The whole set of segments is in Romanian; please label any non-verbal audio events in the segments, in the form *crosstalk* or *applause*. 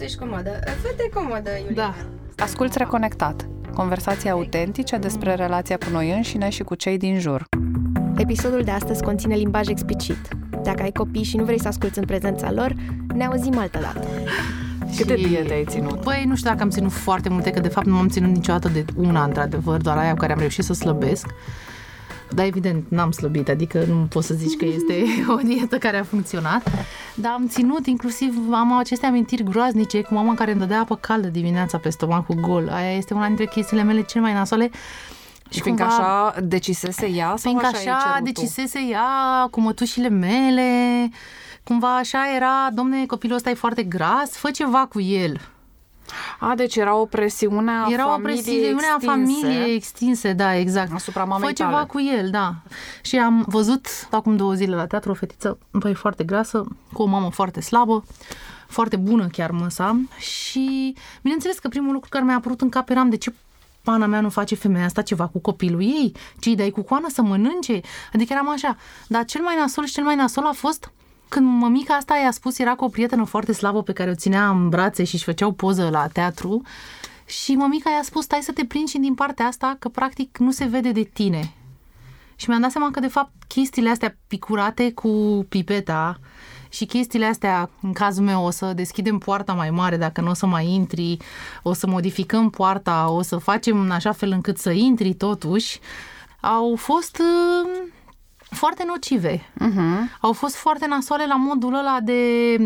tu ești comodă. Fă-te comodă, Iulia. Da. Asculți Reconectat. Conversații autentice despre relația cu noi înșine și cu cei din jur. Episodul de astăzi conține limbaj explicit. Dacă ai copii și nu vrei să asculți în prezența lor, ne auzim altă dată. Câte și... diete ai ținut? Băi, nu știu dacă am ținut foarte multe, că de fapt nu m-am ținut niciodată de una, într-adevăr, doar aia cu care am reușit să slăbesc. Dar evident n-am slăbit, adică nu poți să zici că este *laughs* o dietă care a funcționat. Dar am ținut, inclusiv am aceste amintiri groaznice cu mama care îmi dădea apă caldă dimineața pe stomacul gol. Aia este una dintre chestiile mele cele mai nasoale. Și fiindcă cumva, așa decisese ea sau fiindcă așa, așa decisese ea cu mătușile mele, cumva așa era, domne, copilul ăsta e foarte gras, fă ceva cu el. A, deci era o presiune a era familiei o presiune extinse. a familiei extinse, da, exact. Asupra mamei Fă ceva tale. cu el, da. Și am văzut acum două zile la teatru o fetiță, băi, foarte grasă, cu o mamă foarte slabă, foarte bună chiar măsa și bineînțeles că primul lucru care mi-a apărut în cap eram de ce pana mea nu face femeia asta ceva cu copilul ei, ce îi dai cu coană să mănânce, adică eram așa. Dar cel mai nasol și cel mai nasol a fost când mămica asta i-a spus, era cu o prietenă foarte slavă pe care o ținea în brațe și își făceau poză la teatru și mămica i-a spus, stai să te prinzi și din partea asta, că practic nu se vede de tine. Și mi-am dat seama că, de fapt, chestiile astea picurate cu pipeta și chestiile astea, în cazul meu, o să deschidem poarta mai mare dacă nu o să mai intri, o să modificăm poarta, o să facem în așa fel încât să intri totuși, au fost uh, foarte nocive. Uh-huh. Au fost foarte nasoale la modul ăla de...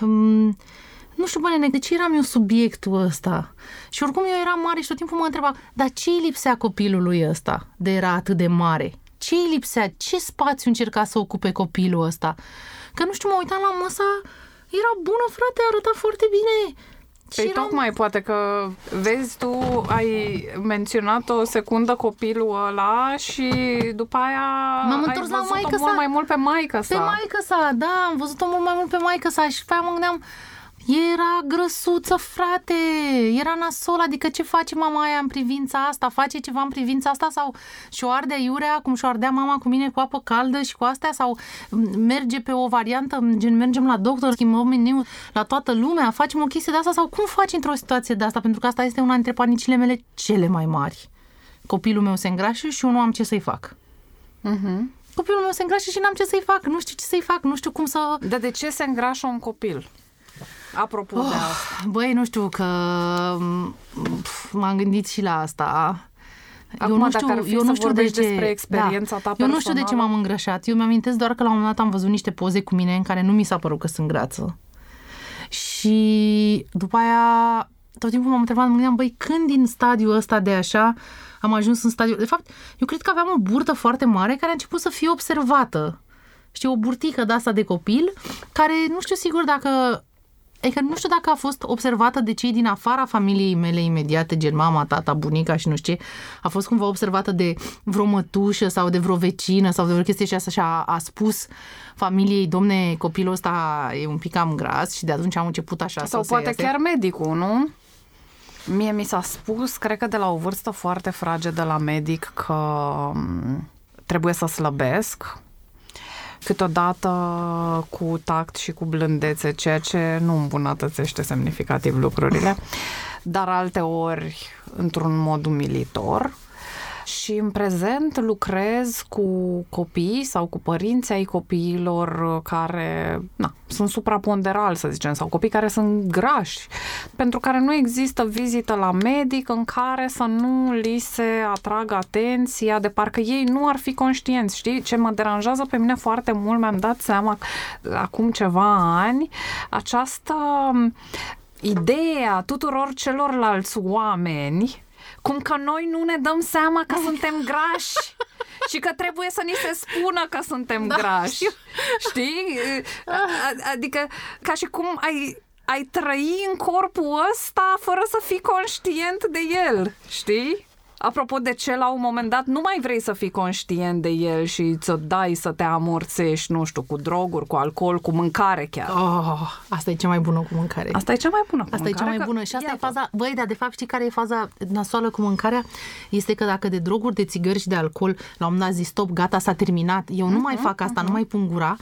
Um, nu știu, băne, de ce eram eu subiectul ăsta? Și oricum eu eram mare și tot timpul mă întreba, dar ce îi lipsea copilului ăsta de era atât de mare? Ce îi lipsea? Ce spațiu încerca să ocupe copilul ăsta? Că nu știu, mă uitam la masa, era bună, frate, arăta foarte bine. Păi eram- tocmai, poate că, vezi, tu ai menționat o secundă copilul ăla și după aia M-am ai întors la văzut-o maică mult sa. mai mult pe maică Pe sa. maică sa, da, am văzut-o mult mai mult pe maică sa și pe aia mă gândeam, era grăsuță, frate, era nasol, adică ce face mama aia în privința asta? Face ceva în privința asta sau și-o ardea iurea cum și-o ardea mama cu mine cu apă caldă și cu astea sau merge pe o variantă, gen mergem la doctor, schimbăm meniu la toată lumea, facem o chestie de asta sau cum faci într-o situație de asta? Pentru că asta este una dintre panicile mele cele mai mari. Copilul meu se îngrașă și eu nu am ce să-i fac. Mhm. Copilul meu se îngrașă și n-am ce să-i fac, nu știu ce să-i fac, nu știu cum să... Dar de ce se îngrașă un copil? Apropo Oh. de asta. Băi, nu știu că m, pf, m-am gândit și la asta. Acum, eu nu dacă știu, ar fi eu să nu știu de vorbești ce, despre experiența ta Eu nu știu de ce personală. m-am îngrășat. Eu mi-amintesc doar că la un moment dat am văzut niște poze cu mine în care nu mi s-a părut că sunt grață. Și după aia tot timpul m-am întrebat, mă gândeam, băi, când din stadiul ăsta de așa am ajuns în stadiul... De fapt, eu cred că aveam o burtă foarte mare care a început să fie observată. Știi, o burtică de asta de copil, care nu știu sigur dacă Adică nu știu dacă a fost observată de cei din afara familiei mele imediate, gen mama, tata, bunica și nu știu ce, a fost cumva observată de vreo mătușă sau de vreo vecină sau de vreo chestie și asta și a, a spus familiei, domne, copilul ăsta e un pic cam gras și de atunci am început așa Sau să poate se chiar medicul, nu? Mie mi s-a spus, cred că de la o vârstă foarte fragedă la medic, că m, trebuie să slăbesc, câteodată cu tact și cu blândețe, ceea ce nu îmbunătățește semnificativ lucrurile, dar alte ori într-un mod umilitor. Și în prezent lucrez cu copii sau cu părinții ai copiilor care na, sunt supraponderali, să zicem, sau copii care sunt grași, pentru care nu există vizită la medic în care să nu li se atragă atenția de parcă ei nu ar fi conștienți. Știi ce mă deranjează pe mine foarte mult, mi-am dat seama acum ceva ani, această ideea tuturor celorlalți oameni cum că noi nu ne dăm seama că suntem grași și că trebuie să ni se spună că suntem da. grași. Știi? A- Adică ca și cum ai, ai trăi în corpul ăsta fără să fii conștient de el. Știi? Apropo de ce, la un moment dat nu mai vrei să fii conștient de el și să dai să te amorțești, nu știu, cu droguri, cu alcool, cu mâncare chiar. Oh, asta e cea mai bună cu mâncare. Asta e cea mai bună cu Asta e cea mâncare, mai că- bună și asta e iată. faza, băi, dar de fapt știi care e faza nasoală cu mâncarea? Este că dacă de droguri, de țigări și de alcool, la un moment dat zici stop, gata, s-a terminat, eu nu mai fac asta, nu mai pun gura,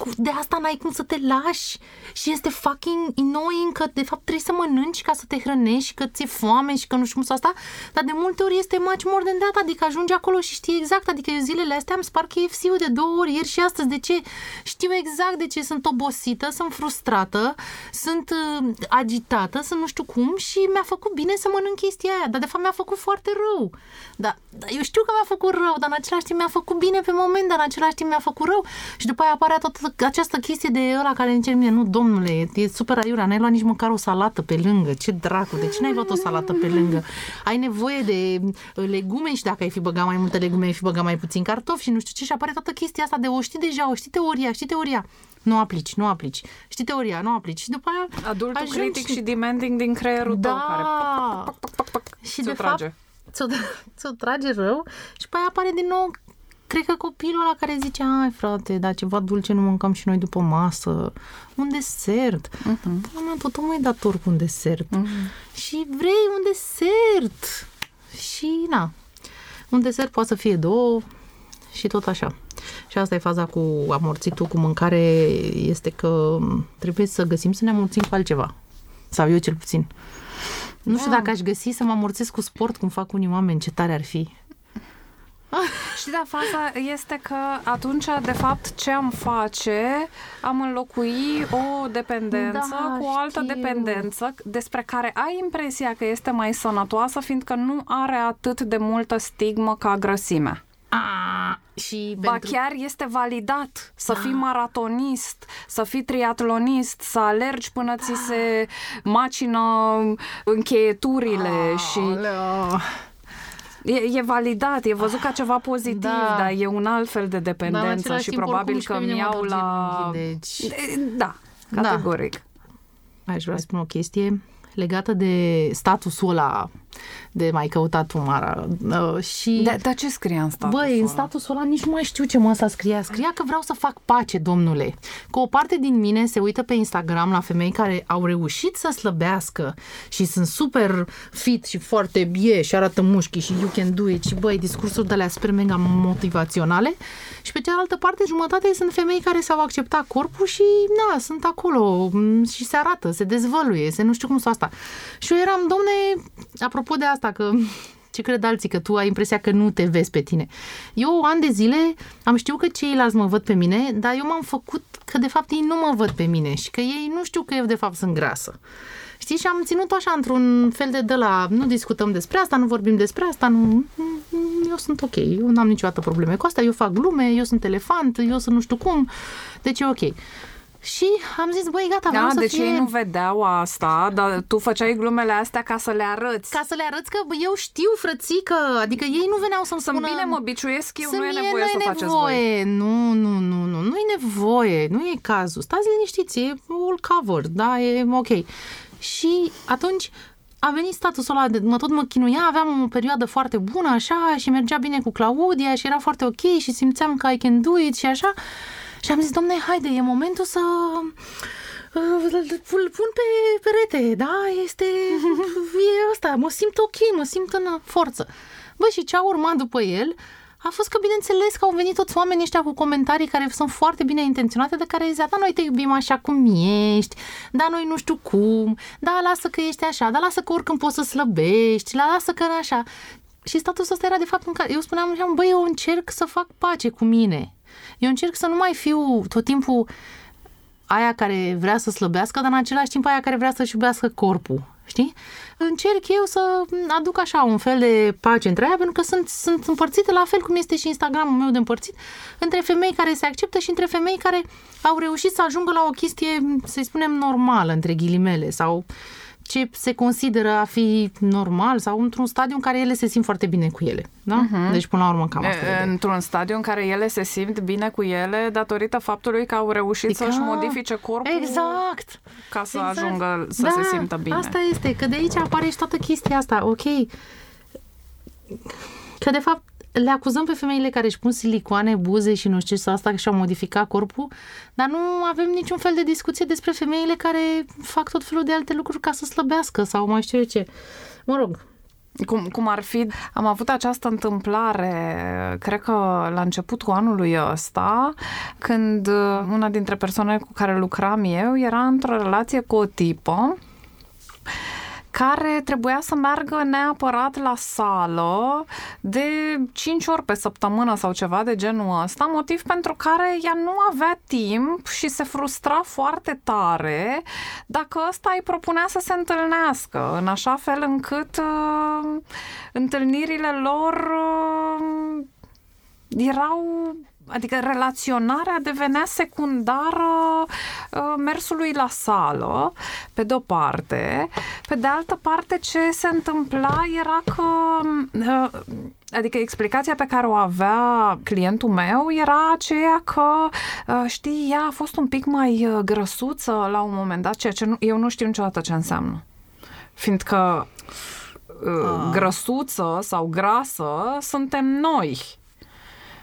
cu- de asta n-ai cum să te lași și este fucking annoying că de fapt trebuie să mănânci ca să te hrănești și că ți-e foame și că nu știu cum să asta, dar de multe ori este much more than that, adică ajungi acolo și știi exact, adică eu zilele astea am spart KFC-ul de două ori, ieri și astăzi, de ce? Știu exact de ce sunt obosită, sunt frustrată, sunt uh, agitată, sunt nu știu cum și mi-a făcut bine să mănânc chestia aia, dar de fapt mi-a făcut foarte rău. Dar, dar eu știu că mi-a făcut rău, dar în același timp mi-a făcut bine pe moment, dar în același timp mi-a făcut rău. Și după aia apare toată această chestie de ăla care încerc mine, nu, domnule, e super aiurea, n-ai luat nici măcar o salată pe lângă, ce dracu, de ce n-ai luat o salată pe lângă? Ai nevoie de uh, legume și dacă ai fi băgat mai multe legume, ai fi băgat mai puțin cartofi și nu știu ce și apare toată chestia asta de o știi deja, o știi teoria, știi teoria. Nu aplici, nu aplici. Știi teoria, nu aplici. Și după aia Adultul ajungi critic și demanding din creierul tău, care da. pac, pac, pac, pac, Și ți-o de trage. fapt ți-o, ți-o trage rău și pe aia apare din nou cred că copilul ăla care zice ai frate, dar ceva dulce nu mâncăm și noi după masă un desert uh-huh. până mea, tot omul e dator cu un desert uh-huh. și vrei un desert și na un desert poate să fie două și tot așa. Și asta e faza cu amorțitul cu mâncare, este că trebuie să găsim să ne amorțim cu altceva. Sau eu cel puțin. Nu știu dacă aș găsi să mă amorțesc cu sport, cum fac unii oameni, ce tare ar fi. *laughs* Și da, faza este că atunci, de fapt, ce am face, am înlocui o dependență Da, cu o altă știu. dependență despre care ai impresia că este mai sănătoasă, fiindcă nu are atât de multă stigmă ca grăsimea. A, și Ba pentru... chiar este validat să fii maratonist, să fii triatlonist, să alergi până ți se macină încheieturile și Aoleu. E, e validat, e văzut ca ceva pozitiv, Da. dar e un alt fel de Dar în dependență același și timp, probabil oricum, că și pe mine mă mi-au duc la... genunchii, deci- Da, Da. categoric. Aș vrea să spun o chestie legată de statusul ăla de mai căutat tu, Mara. Uh, și... Dar da, ce scrie în statusul Băi, în ăla? statusul ăla nici nu mai știu ce mă să scria. Scria că vreau să fac pace, domnule. Că o parte din mine se uită pe Instagram la femei care au reușit să slăbească și sunt super fit și foarte bie și arată mușchi și you can do it și băi, discursuri de alea super mega motivaționale și pe cealaltă parte jumătate sunt femei care s-au acceptat corpul și na, sunt acolo m, și se arată, se dezvăluie, se nu știu cum să asta. Și eu eram, domne, apropo de asta, că *laughs* ce cred alții, că tu ai impresia că nu te vezi pe tine. Eu, ani de zile, am știut că ceilalți mă văd pe mine, dar eu m-am făcut că, de fapt, ei nu mă văd pe mine și că ei nu știu că eu, de fapt, sunt grasă. Știi? Și am ținut așa într-un fel de de la nu discutăm despre asta, nu vorbim despre asta, nu, eu sunt ok, eu n-am niciodată probleme cu asta, eu fac glume, eu sunt elefant, eu sunt nu știu cum, deci e ok. Și am zis, băi, gata, vreau Da, să deci fie... ei nu vedeau asta, dar tu făceai glumele astea ca să le arăți. Ca să le arăți că bă, eu știu, frățică, adică ei nu veneau să-mi Să-mi spună... bine mă biciuiesc eu, Să nu e mie nevoie nu să e faceți voi. nevoie. Nu, nu, nu, nu, nu e nevoie, nu e cazul. Stați liniștiți, e all covered, da, e ok. Și atunci a venit statusul ăla, de, mă tot mă chinuia, aveam o perioadă foarte bună așa și mergea bine cu Claudia și era foarte ok și simțeam că I can do it și așa. Și am zis, domne, haide, e momentul să uh, îl pun pe perete, da, este, *laughs* e ăsta, mă simt ok, mă simt în forță. Bă, și ce a urmat după el a fost că, bineînțeles, că au venit toți oamenii ăștia cu comentarii care sunt foarte bine intenționate, de care zicea, da, noi te iubim așa cum ești, da, noi nu știu cum, da, lasă că ești așa, da, lasă că oricând poți să slăbești, la, lasă că așa. Și statusul ăsta era de fapt în care eu spuneam, așa, băi, eu încerc să fac pace cu mine. Eu încerc să nu mai fiu tot timpul aia care vrea să slăbească, dar în același timp aia care vrea să-și iubească corpul. Știi? Încerc eu să aduc așa un fel de pace între aia, pentru că sunt, sunt împărțite la fel cum este și Instagramul meu de împărțit, între femei care se acceptă și între femei care au reușit să ajungă la o chestie, să-i spunem, normală, între ghilimele, sau ce se consideră a fi normal sau într-un stadiu în care ele se simt foarte bine cu ele. Da? Uh-huh. Deci, până la urmă, cam asta. e ideea. Într-un stadiu în care ele se simt bine cu ele datorită faptului că au reușit Adică- să-și modifice corpul Exact! ca să Exact. ajungă să da, se simtă bine. Asta este, că de aici apare și toată chestia asta. Ok, că de fapt le acuzăm pe femeile care își pun silicoane, buze și nu știu ce, sau asta și-au modificat corpul, dar nu avem niciun fel de discuție despre femeile care fac tot felul de alte lucruri ca să slăbească sau mai știu eu ce. Mă rog, cum, cum ar fi, am avut această întâmplare, cred că la începutul anului ăsta, când una dintre persoanele cu care lucram eu era într-o relație cu o tipă care trebuia să meargă neapărat la sală de 5 ori pe săptămână sau ceva de genul ăsta, motiv pentru care ea nu avea timp și se frustra foarte tare dacă ăsta îi propunea să se întâlnească, în așa fel încât uh, întâlnirile lor uh, erau Adică relaționarea devenea secundară uh, mersului la sală, pe de-o parte. Pe de altă parte, ce se întâmpla era că uh, Adică explicația pe care o avea clientul meu era aceea că, uh, știi, ea a fost un pic mai grăsuță la un moment dat, ceea ce nu, eu nu știu niciodată ce înseamnă. Fiindcă uh. grăsuță sau grasă suntem noi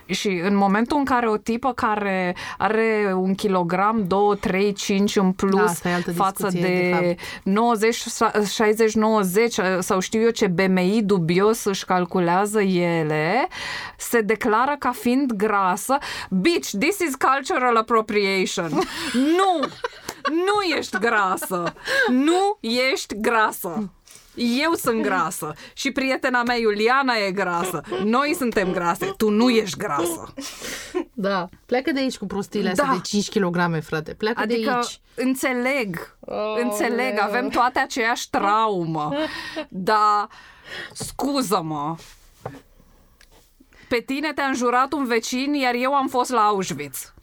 și în momentul în care o tipă care are un kilogram, 2, 3, 5 în plus da, față de, de 90, 60, 90 sau știu eu ce BMI dubios își calculează ele, se declară ca fiind grasă. Bitch, this is cultural appropriation. nu! Nu ești grasă! Nu ești grasă! Eu sunt grasă și prietena mea Iuliana e grasă. Noi suntem grase, tu nu ești grasă. Da, pleacă de aici cu prostiile da. astea de 5 kg, frate. Pleacă adică, de aici. înțeleg, oh, înțeleg, leu. avem toate aceeași traumă, dar scuză-mă, pe tine te-a înjurat un vecin, iar eu am fost la Auschwitz.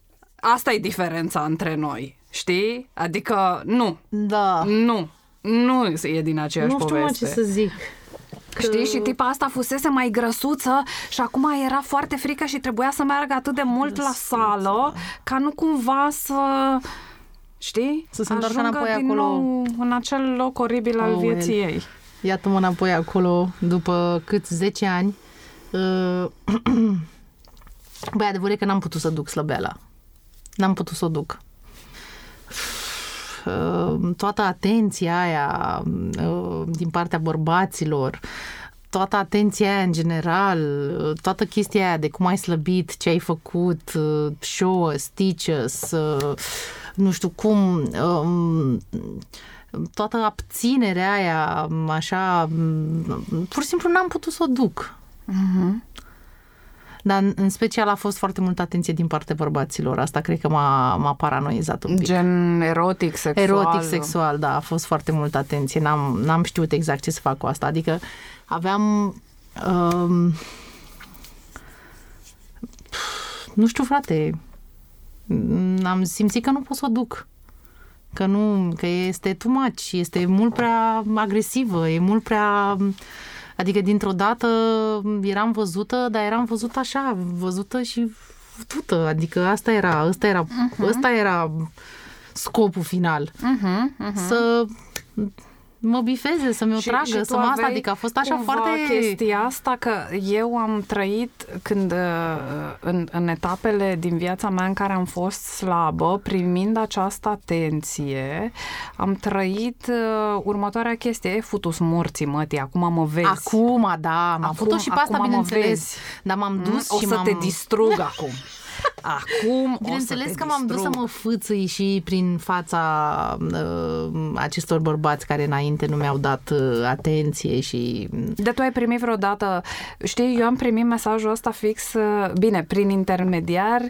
Asta e diferența între noi, știi? Adică, nu. Da. Nu nu e din aceeași nu știu poveste. ce să zic. Că... Știi? Și tipa asta fusese mai grăsuță și acum era foarte frică și trebuia să meargă atât de mult grăsuță. la sală ca nu cumva să... Știi? Să se întoarcă înapoi acolo. Nou în acel loc oribil al oh, vieții well. ei. Iată-mă înapoi acolo după cât 10 ani. Uh, *clears throat* băi, adevărul e că n-am putut să duc slăbeala. N-am putut să o duc. Uh, toată atenția aia uh, din partea bărbaților, toată atenția aia în general, uh, toată chestia aia de cum ai slăbit, ce ai făcut, show us, teach us, nu știu cum, um, toată abținerea aia, așa, pur și simplu n-am putut să o duc. Uh-huh. Dar în special a fost foarte multă atenție din partea bărbaților. Asta cred că m-a, m-a paranoizat un pic. Gen erotic, sexual. Erotic, sexual, da. A fost foarte multă atenție. N-am, n-am știut exact ce să fac cu asta. Adică aveam... Um, nu știu, frate. Am simțit că nu pot să o duc. Că nu, că este too much, este mult prea agresivă, e mult prea Adică dintr-o dată eram văzută, dar eram văzută așa, văzută și văzută. Adică asta era, asta era, uh-huh. asta era scopul final. Uh-huh, uh-huh. Să mă bifeze, să mi-o și, tragă, și să mă asta, adică a fost așa foarte... chestia asta că eu am trăit când uh, în, în etapele din viața mea în care am fost slabă, primind această atenție, am trăit uh, următoarea chestie, e futus morții, mătii, acum mă vezi. Acum, da, m-am făcut și pe asta, bineînțeles. Dar m-am mm? dus o și să m-am... te distrug acum. *laughs* Acum Bineînțeles o să că m-am dus să mă fâțâi și prin fața uh, acestor bărbați care înainte nu mi-au dat uh, atenție și... De tu ai primit vreodată, știi, eu am primit mesajul ăsta fix, uh, bine, prin intermediar,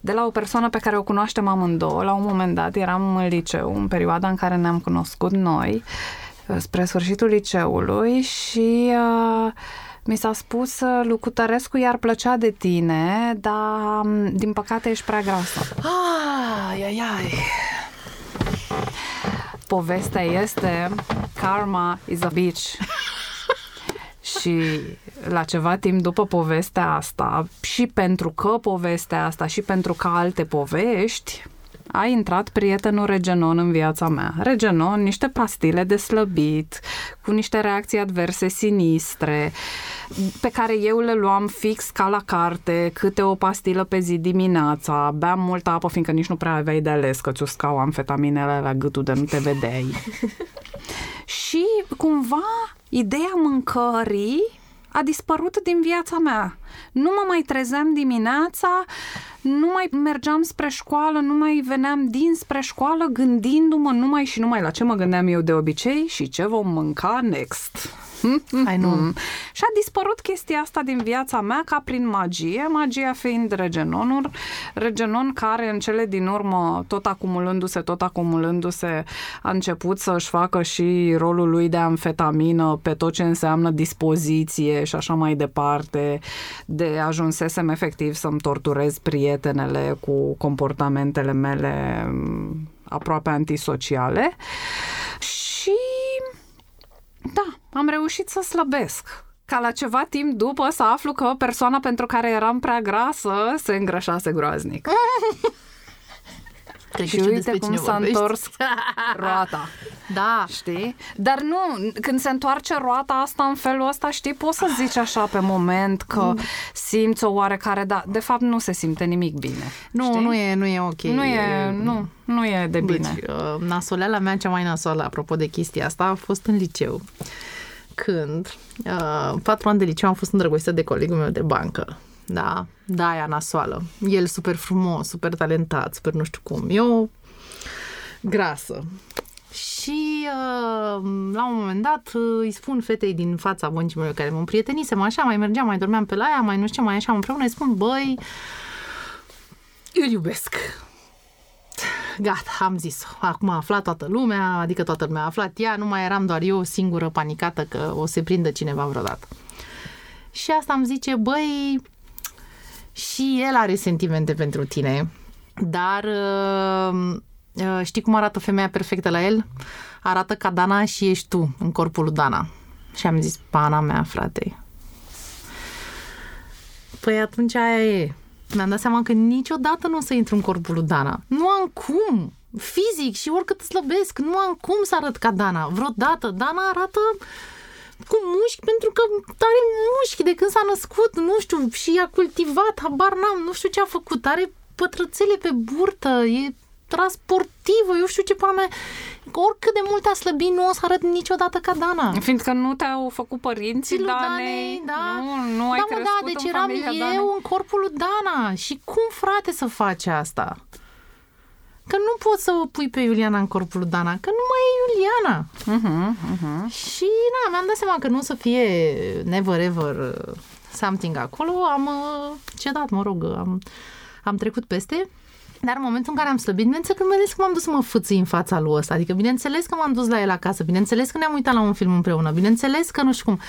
de la o persoană pe care o cunoaștem amândouă. La un moment dat eram în liceu, în perioada în care ne-am cunoscut noi, uh, spre sfârșitul liceului și... Uh, mi s-a spus, Lucutărescu i-ar plăcea de tine, dar din păcate ești prea grasă. Ai, ai, ai. Povestea este Karma is a bitch. *laughs* și la ceva timp după povestea asta, și pentru că povestea asta, și pentru că alte povești, a intrat prietenul Regenon în viața mea. Regenon, niște pastile de slăbit, cu niște reacții adverse sinistre, pe care eu le luam fix ca la carte, câte o pastilă pe zi dimineața, beam multă apă, fiindcă nici nu prea aveai de ales că ți uscau amfetaminele la gâtul de nu te vedeai. *laughs* și cumva ideea mâncării a dispărut din viața mea. Nu mă mai trezeam dimineața, nu mai mergeam spre școală, nu mai veneam dinspre școală gândindu-mă numai și numai la ce mă gândeam eu de obicei și ce vom mânca next. Hai nu. Și a dispărut chestia asta din viața mea ca prin magie, magia fiind regenonul, regenon care în cele din urmă, tot acumulându-se, tot acumulându-se, a început să-și facă și rolul lui de amfetamină pe tot ce înseamnă dispoziție și așa mai departe, de ajunsesem efectiv să-mi torturez prietenele cu comportamentele mele mm, aproape antisociale și da, am reușit să slăbesc. Ca la ceva timp după să aflu că persoana pentru care eram prea grasă se îngrășase groaznic. Cred și că știu uite despre cum cine s-a vorbești. întors *laughs* roata. Da. Știi? Dar nu, când se întoarce roata asta în felul ăsta, știi, poți să zici așa pe moment că simți o oarecare, dar de fapt nu se simte nimic bine. Nu, știi? nu e, nu e ok. Nu e, nu, nu e de bine. Deci, uh, nasoleala mea cea mai nasoală, apropo de chestia asta, a fost în liceu. Când, uh, patru ani de liceu, am fost îndrăgostită de colegul meu de bancă. Da, da, aia nasoală. El super frumos, super talentat, super nu știu cum. Eu grasă. Și uh, la un moment dat uh, îi spun fetei din fața băncii mele care mă împrietenisem așa, mai mergeam, mai dormeam pe la ea, mai nu știu ce, mai așa împreună, îi spun, băi, îl iubesc. Gata, am zis Acum a aflat toată lumea, adică toată lumea a aflat ea, nu mai eram doar eu singură panicată că o să prindă cineva vreodată. Și asta îmi zice, băi, și el are sentimente pentru tine, dar uh, uh, știi cum arată femeia perfectă la el? Arată ca Dana și ești tu în corpul lui Dana. Și am zis, pana mea, frate. Păi atunci aia e. Mi-am dat seama că niciodată nu o să intru în corpul lui Dana. Nu am cum. Fizic și oricât slăbesc, nu am cum să arăt ca Dana. Vreodată. Dana arată cu mușchi pentru că are mușchi de când s-a născut, nu știu, și a cultivat, habar n-am, nu știu ce a făcut, are pătrățele pe burtă, e transportivă, eu știu ce până mea, oricât de mult a slăbit, nu o să arăt niciodată ca Dana. Fiindcă nu te-au făcut părinții Lui Danei, da. nu, nu ai da, mă, crescut da, deci în eram familia eu Danei. în corpul lui Dana. Și cum, frate, să faci asta? Că nu poți să o pui pe Iuliana în corpul lui Dana, că nu mai e Iuliana. Mhm, mhm. Și, na, mi-am dat seama că nu o să fie never ever uh, something acolo. Am uh, cedat, mă rog, am, am trecut peste. Dar în momentul în care am slăbit, bineînțeles că, bineînțeles că m-am dus să mă fâții în fața lui ăsta. Adică, bineînțeles că m-am dus la el acasă, bineînțeles că ne-am uitat la un film împreună, bineînțeles că nu știu cum.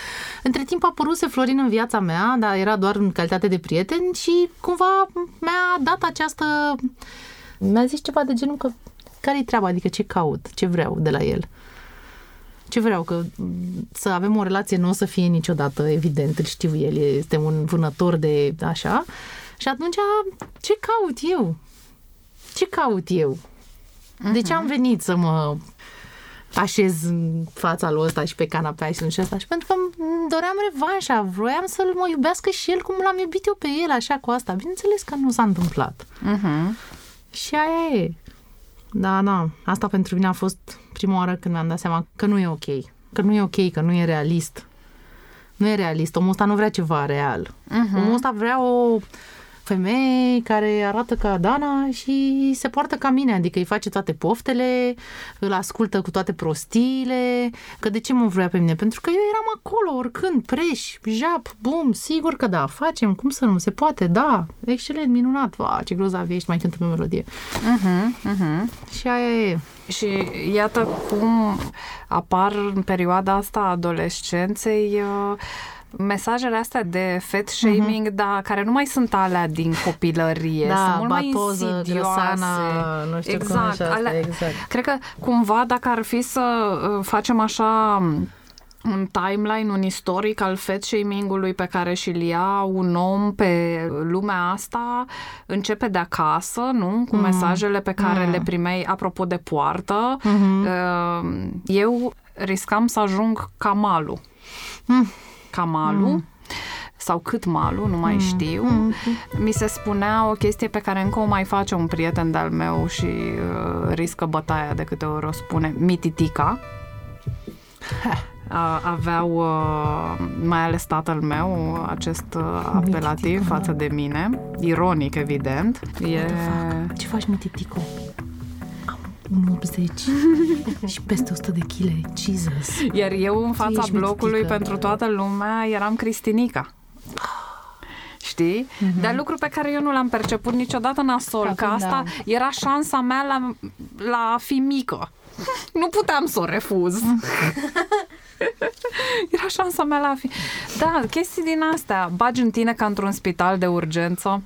Între timp a apăruse Florin în viața mea, dar era doar în calitate de prieten și cumva mi-a dat această... Mi-a zis ceva de genul că care-i treaba, adică ce caut, ce vreau de la el. Ce vreau, că m, să avem o relație nu o să fie niciodată, evident, îl știu el, este un vânător de așa. Și atunci, ce caut eu? Ce caut eu? De ce am venit să mă așez în fața lui ăsta și pe canapea și și ăsta? Și pentru că îmi doream revanșa, vroiam să-l mă iubească și el cum l-am iubit eu pe el, așa cu asta. Bineînțeles că nu s-a întâmplat. Mhm. Și aia e. Da, da. Asta pentru mine a fost prima oară când mi-am dat seama că nu e ok. Că nu e ok, că nu e realist. Nu e realist. Omul ăsta nu vrea ceva real. Uh-huh. Omul ăsta vrea o femeie care arată ca Dana și se poartă ca mine, adică îi face toate poftele, îl ascultă cu toate prostiile, că de ce mă vrea pe mine? Pentru că eu eram acolo, oricând, preș, jap, bum, sigur că da, facem, cum să nu, se poate, da, excelent, minunat, va, ce grozav ești, mai cântă pe melodie. Mhm, mhm. Și aia e. Și iată cum apar în perioada asta a adolescenței uh, mesajele astea de fat shaming, uh-huh. dar care nu mai sunt alea din copilărie, Da, sunt mult batoză, mai insidioase. grăsana, nu știu cum exact, și asta, alea- exact. Cred că cumva dacă ar fi să uh, facem așa un timeline, un istoric al fat shaming-ului pe care și-l ia un om pe lumea asta, începe de acasă, nu? Cu mm. mesajele pe care mm. le primeai apropo de poartă. Mm-hmm. Eu riscam să ajung ca Malu. Mm. Ca Malu. Mm sau cât malu, nu mai mm. știu. Mm. Mi se spunea o chestie pe care încă o mai face un prieten de-al meu și uh, riscă bătaia de câte ori o spune, mititica. aveau, uh, mai ales tatăl meu, acest uh, apelativ mititica, față de mine. Ironic, evident. E... Ce faci, mititico? 80 și peste 100 de kg. Jesus. Iar eu în fața blocului mitică. pentru toată lumea eram Cristinica știi? Mm-hmm. Dar lucru pe care eu nu l-am perceput niciodată nasol, Acum, că asta da. era șansa mea la, la a fi mică. Nu puteam să o refuz. *laughs* era șansa mea la a fi... Da, chestii din astea. Bagi în tine ca într-un spital de urgență.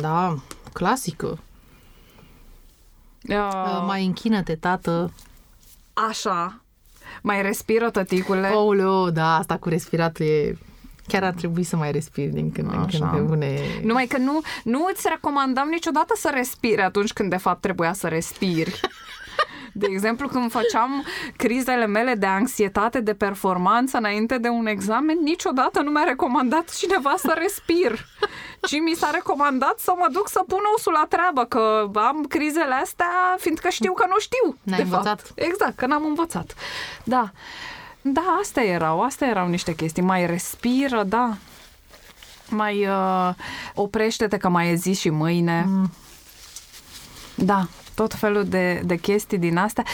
Da, clasică. Uh, mai închină-te, tată. Așa. Mai respiră, tăticule. Ouleu, da, asta cu respiratul e Chiar ar trebui să mai respiri din când în când pe bune. Numai că nu, nu îți recomandam niciodată să respiri atunci când de fapt trebuia să respiri. *laughs* De exemplu, când făceam crizele mele de anxietate, de performanță înainte de un examen, niciodată nu mi-a recomandat cineva să respir, ci mi s-a recomandat să mă duc să pun osul la treabă, că am crizele astea, fiindcă știu că nu știu. N-ai de învățat. Fapt. Exact, că n-am învățat. Da. Da, astea erau, astea erau niște chestii. Mai respiră, da. Mai uh, oprește-te că mai e zi și mâine. Mm. Da, tot felul de, de chestii din astea.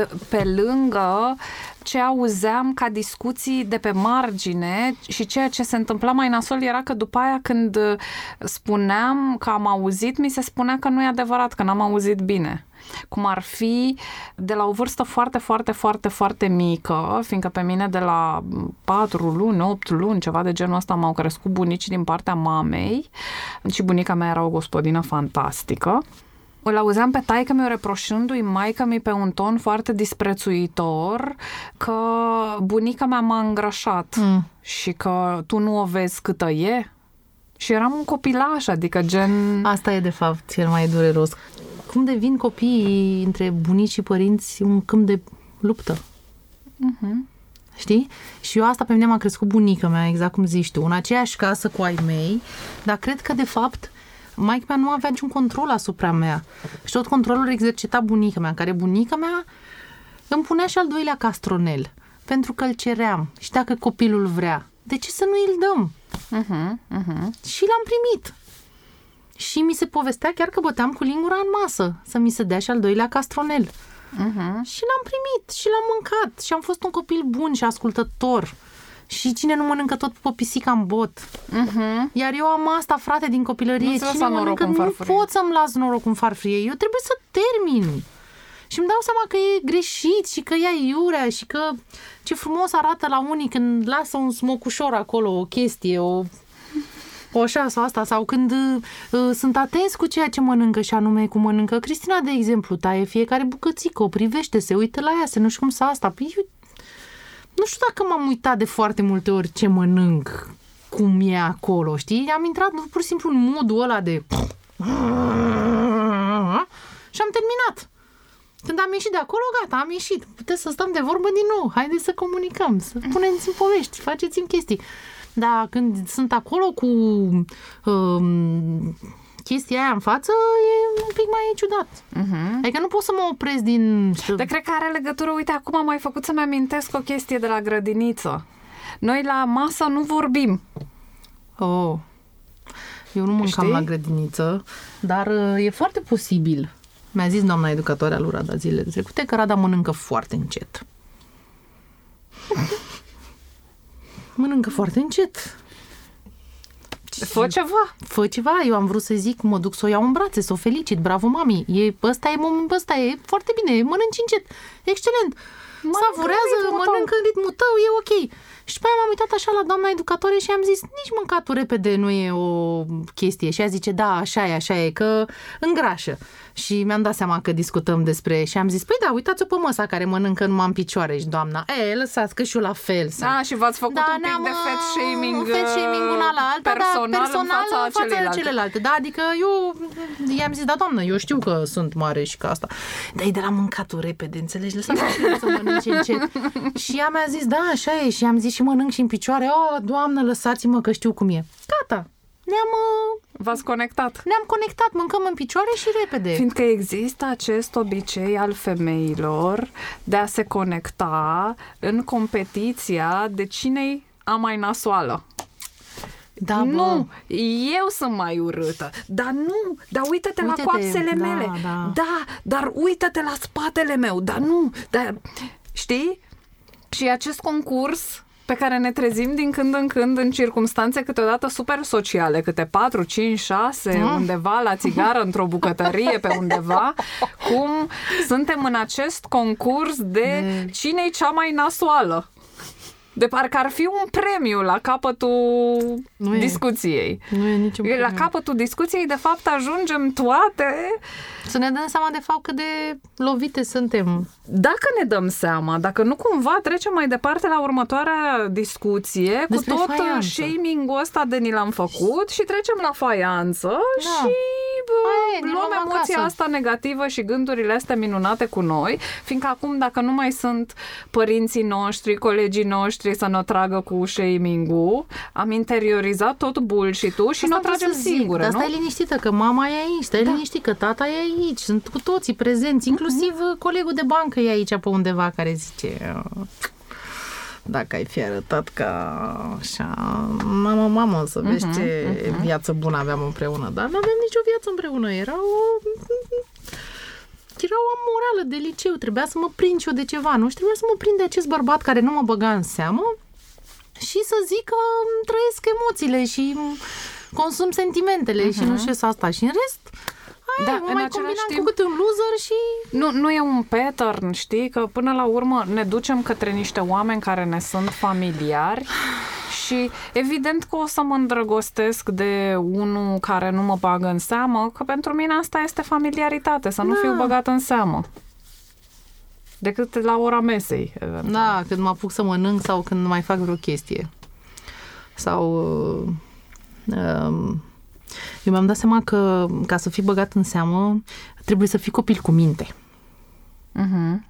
Uh, pe lângă ce auzeam ca discuții de pe margine și ceea ce se întâmpla mai nasol era că după aia când spuneam că am auzit, mi se spunea că nu e adevărat, că n-am auzit bine cum ar fi de la o vârstă foarte, foarte, foarte, foarte mică, fiindcă pe mine de la 4 luni, 8 luni, ceva de genul ăsta m-au crescut bunici din partea mamei și bunica mea era o gospodină fantastică. Îl auzeam pe taică mi reproșându-i maică mi pe un ton foarte disprețuitor că bunica mea m-a îngrășat mm. și că tu nu o vezi câtă e. Și eram un copilaș, adică gen... Asta e de fapt cel mai dureros cum devin copiii între bunici și părinți un câmp de luptă. Uh-huh. Știi? Și eu asta pe mine m-a crescut bunica mea, exact cum zici tu, în aceeași casă cu ai mei, dar cred că de fapt maica mea nu avea niciun control asupra mea. Și tot controlul exercita bunica mea, în care bunica mea îmi punea și al doilea castronel, pentru că îl ceream. Și dacă copilul vrea, de ce să nu îl dăm? Uh-huh, uh-huh. Și l-am primit și mi se povestea chiar că băteam cu lingura în masă să mi se dea și al doilea castronel. Uh-huh. Și l-am primit și l-am mâncat și am fost un copil bun și ascultător. Și cine nu mănâncă tot pe pisica în bot. Uh-huh. Iar eu am asta, frate, din copilărie. Nu cine mănâncă, nu pot să-mi las noroc în farfurie. Eu trebuie să termin. Și îmi dau seama că e greșit și că ea iurea și că ce frumos arată la unii când lasă un smocușor acolo, o chestie, o o așa sau asta, sau când uh, sunt atenți cu ceea ce mănâncă și anume cum mănâncă Cristina, de exemplu, taie fiecare bucățică, o privește, se uită la ea, se nu știu cum să asta. Păi, eu, nu știu dacă m-am uitat de foarte multe ori ce mănânc, cum e acolo, știi? Am intrat pur și simplu în modul ăla de... Și am terminat. Când am ieșit de acolo, gata, am ieșit. Puteți să stăm de vorbă din nou. Haideți să comunicăm, să puneți în povești, faceți-mi chestii. Dar când sunt acolo cu um, chestia aia în față, e un pic mai ciudat. Uh-huh. Adică nu pot să mă opresc din... Dar cred că are legătură, uite, acum am mai făcut să-mi amintesc o chestie de la grădiniță. Noi la masă nu vorbim. Oh. Eu nu mâncam Știi? la grădiniță, dar uh, e foarte posibil. Mi-a zis doamna educatoare a lui Rada zilele trecute că Rada mănâncă foarte încet. *laughs* mănâncă foarte încet. Fă ceva. Fă ceva. Eu am vrut să zic, mă duc să o iau în brațe, să o felicit. Bravo, mami. E, ăsta, e, ăsta e foarte bine. Mănânci încet. excelent. Mănâncă Savurează, în ritmul mănâncă în ritmul tău, e ok. Și pe aia m-am uitat așa la doamna educatoare și am zis, nici mâncatul repede nu e o chestie. Și ea zice, da, așa e, așa e, că îngrașă. Și mi-am dat seama că discutăm despre... Și am zis, păi da, uitați-o pe măsa care mănâncă numai în picioare. Și doamna, e, lăsați că și eu la fel sunt. Da, și v-ați făcut un pic ne-am, de fat uh, shaming, fat shaming una la alta, personal, da, personal în fața, în fața celeilalte. celelalte. *laughs* Da, adică eu i-am zis, da, doamnă, eu știu că sunt mare și ca asta. Dar e de la mâncatul repede, înțelegi? Lăsați să mănânce încet. și ea mi-a zis, da, așa e. Și am zis și mănânc și în picioare. Oh, doamnă, lăsați-mă că știu cum e. Gata. Ne-am, uh, V-ați conectat. ne-am conectat, mâncăm în picioare și repede. Fiindcă există acest obicei al femeilor de a se conecta în competiția de cine a mai nasoală. da, bă. nu, eu sunt mai urâtă. Dar nu, dar uită-te la Uite-te, coapsele da, mele. da. da, dar uită-te la spatele meu. Dar nu, dar știi? Și acest concurs pe care ne trezim din când în când în circunstanțe câteodată super sociale, câte 4, 5, 6, Mm. undeva la țigară, într-o bucătărie, pe undeva, cum suntem în acest concurs de cine-i cea mai nasoală. De parcă ar fi un premiu la capătul Nu e. discuției. Nu e niciun La premiu. capătul discuției, de fapt, ajungem toate Să ne dăm seama de fapt cât de lovite suntem. Dacă ne dăm seama, dacă nu cumva trecem mai departe la următoarea discuție Despre cu tot faianță. shaming-ul ăsta de ni l-am făcut și trecem la faianță Da. și bă, Aia e, ne luăm luăm emoția acasă. asta negativă și gândurile astea minunate cu noi, fiindcă acum dacă nu mai sunt părinții noștri, colegii noștri să ne tragă cu shaming-ul, am interiorizat tot bullshit-ul și Asta nu o vreau tragem să zic, singure, Dar nu? stai liniștită că mama e aici, stai da. liniștit că tata e aici, sunt cu toții prezenți, inclusiv Mhm. colegul de bancă e aici pe undeva care zice "Uh, dacă ai fi arătat ca așa, mamă, mamă, să vezi Mhm, ce viață bună aveam împreună. Dar nu aveam nicio viață împreună, era o... Era o morală de liceu, trebuia să mă prind și eu de ceva, nu? Și trebuia să mă prind de acest bărbat care nu mă băga în seamă și să zic că îmi trăiesc emoțiile și îmi consum sentimentele uh-huh. și nu știu ce asta. Și în rest, Da, aia, da, mă în mai același combinam timp- cu câte un loser și... Nu, nu e un pattern, știi? Că până la urmă ne ducem către niște oameni care ne sunt familiari și evident că o să mă îndrăgostesc de unul care nu mă bagă în seamă, că pentru mine asta este familiaritate, să nu Da. fiu băgat în seamă. Decât la ora mesei. eventual. Da, când mă apuc să mănânc sau când mai fac vreo chestie. Sau... Uh, um, eu mi-am dat seama că ca să fii băgat în seamă trebuie să fii copil cu minte. Mhm.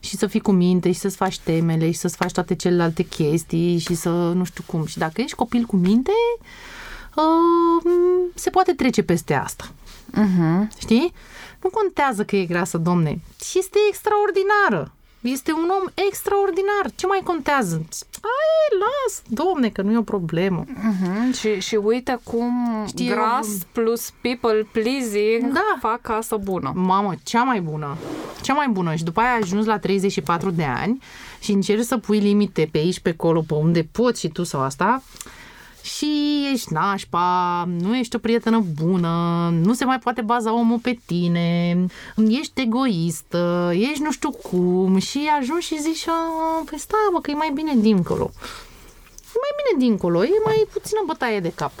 Și să fii cu minte și să-ți faci temele și să-ți faci toate celelalte chestii și să nu știu cum. Și dacă ești copil cu minte, uh, se poate trece peste asta. Mhm. Știi? Nu contează că e grasă, domne. Și este extraordinară. Este un om extraordinar. Ce mai contează? Ai, las, domne, că nu e o problemă. Mhm. Și, și uite cum Știi, gras eu- plus people pleasing Da. fac casă bună. Mamă, cea mai bună. Cea mai bună. Și după aia ai ajuns la 34 de ani și încerci să pui limite pe aici, pe acolo, pe unde poți și tu sau asta și ești nașpa, nu ești o prietenă bună, nu se mai poate baza omul pe tine, ești egoistă, ești nu știu cum și ajungi și zici, "A, păi stai mă, că e mai bine dincolo. E mai bine dincolo, e mai puțină bătaie de cap.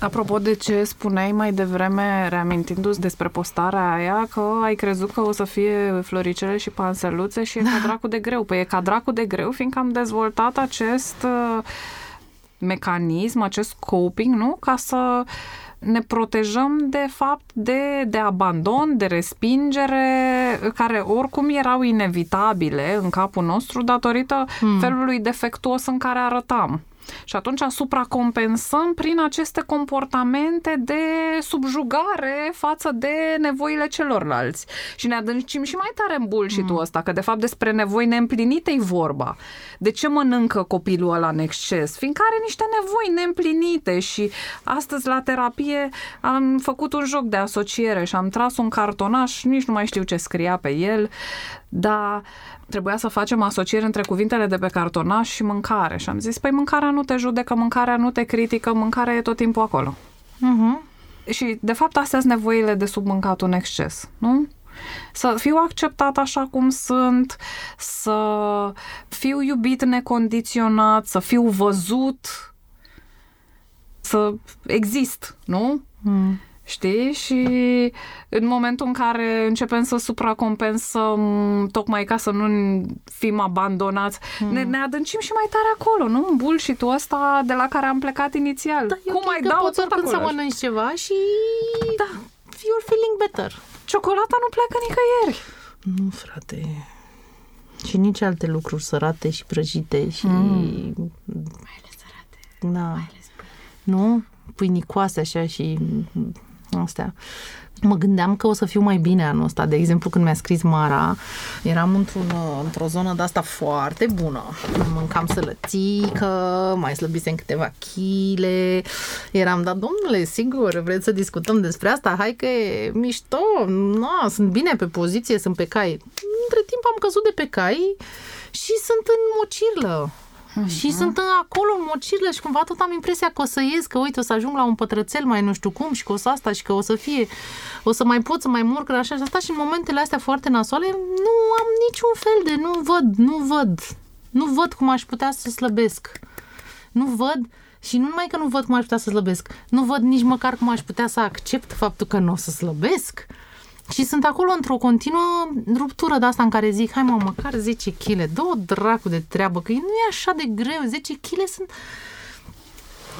Apropo de ce spuneai mai devreme, reamintindu-ți despre postarea aia, că ai crezut că o să fie floricele și panseluțe și e ca dracu de greu. Păi e ca dracu de greu, fiindcă am dezvoltat acest uh, mecanism, acest coping, nu? Ca să ne protejăm de fapt de, de abandon, de respingere, care oricum erau inevitabile în capul nostru datorită hmm. felului defectuos în care arătam. Și atunci supracompensăm prin aceste comportamente de subjugare față de nevoile celorlalți. Și ne adâncim și mai tare în bullshit-ul mm. ăsta, că de fapt despre nevoi neîmplinite e vorba. De ce mănâncă copilul ăla în exces? Fiindcă are niște nevoi neîmplinite și astăzi la terapie am făcut un joc de asociere și am tras un cartonaș, nici nu mai știu ce scria pe el, dar trebuia să facem asocieri între cuvintele de pe cartonaș și mâncare. Și am zis, păi mâncarea nu te judecă, mâncarea nu te critică, mâncarea e tot timpul acolo. Uh-huh. Și, de fapt, astea sunt nevoile de submâncat în exces, nu? Să fiu acceptat așa cum sunt, să fiu iubit necondiționat, să fiu văzut, să exist, nu? Mm. Știi? Și în momentul în care începem să supracompensăm tocmai ca să nu fim abandonați, mm. ne, ne adâncim și mai tare acolo, nu? În bullshit-ul ăsta de la care am plecat inițial. Da, Cum mai dau poți tot oricând să acolo? mănânci ceva și Da. you're feeling better. Ciocolata nu pleacă nicăieri. Nu, frate. Și nici alte lucruri sărate și prăjite și... Mm. Mai ales sărate. Da. Mai ales nu? Pâinicoase așa și astea. Mă gândeam că o să fiu mai bine anul ăsta. De exemplu, când mi-a scris Mara, eram într-un, într-o zonă de asta foarte bună. Mâncam sălățică, mai slăbisem câteva chile. Eram, da, domnule, sigur, vreți să discutăm despre asta? Hai că e mișto, no, sunt bine pe poziție, sunt pe cai. Între timp am căzut de pe cai și sunt în mocirlă. Și sunt acolo în mocirlă și cumva tot am impresia că o să ies, că uite, o să ajung la un pătrățel mai nu știu cum și că o să asta și că o să fie, o să mai pot să mai murc așa și asta și în momentele astea foarte nasoale nu am niciun fel de, nu văd, nu văd, nu văd cum aș putea să slăbesc. Nu văd și nu numai că nu văd cum aș putea să slăbesc, nu văd nici măcar cum aș putea să accept faptul că nu o să slăbesc. Și sunt acolo într-o continuă ruptură de asta în care zic, hai mă, măcar 10 kg, două dracu de treabă, că nu e așa de greu, 10 kg sunt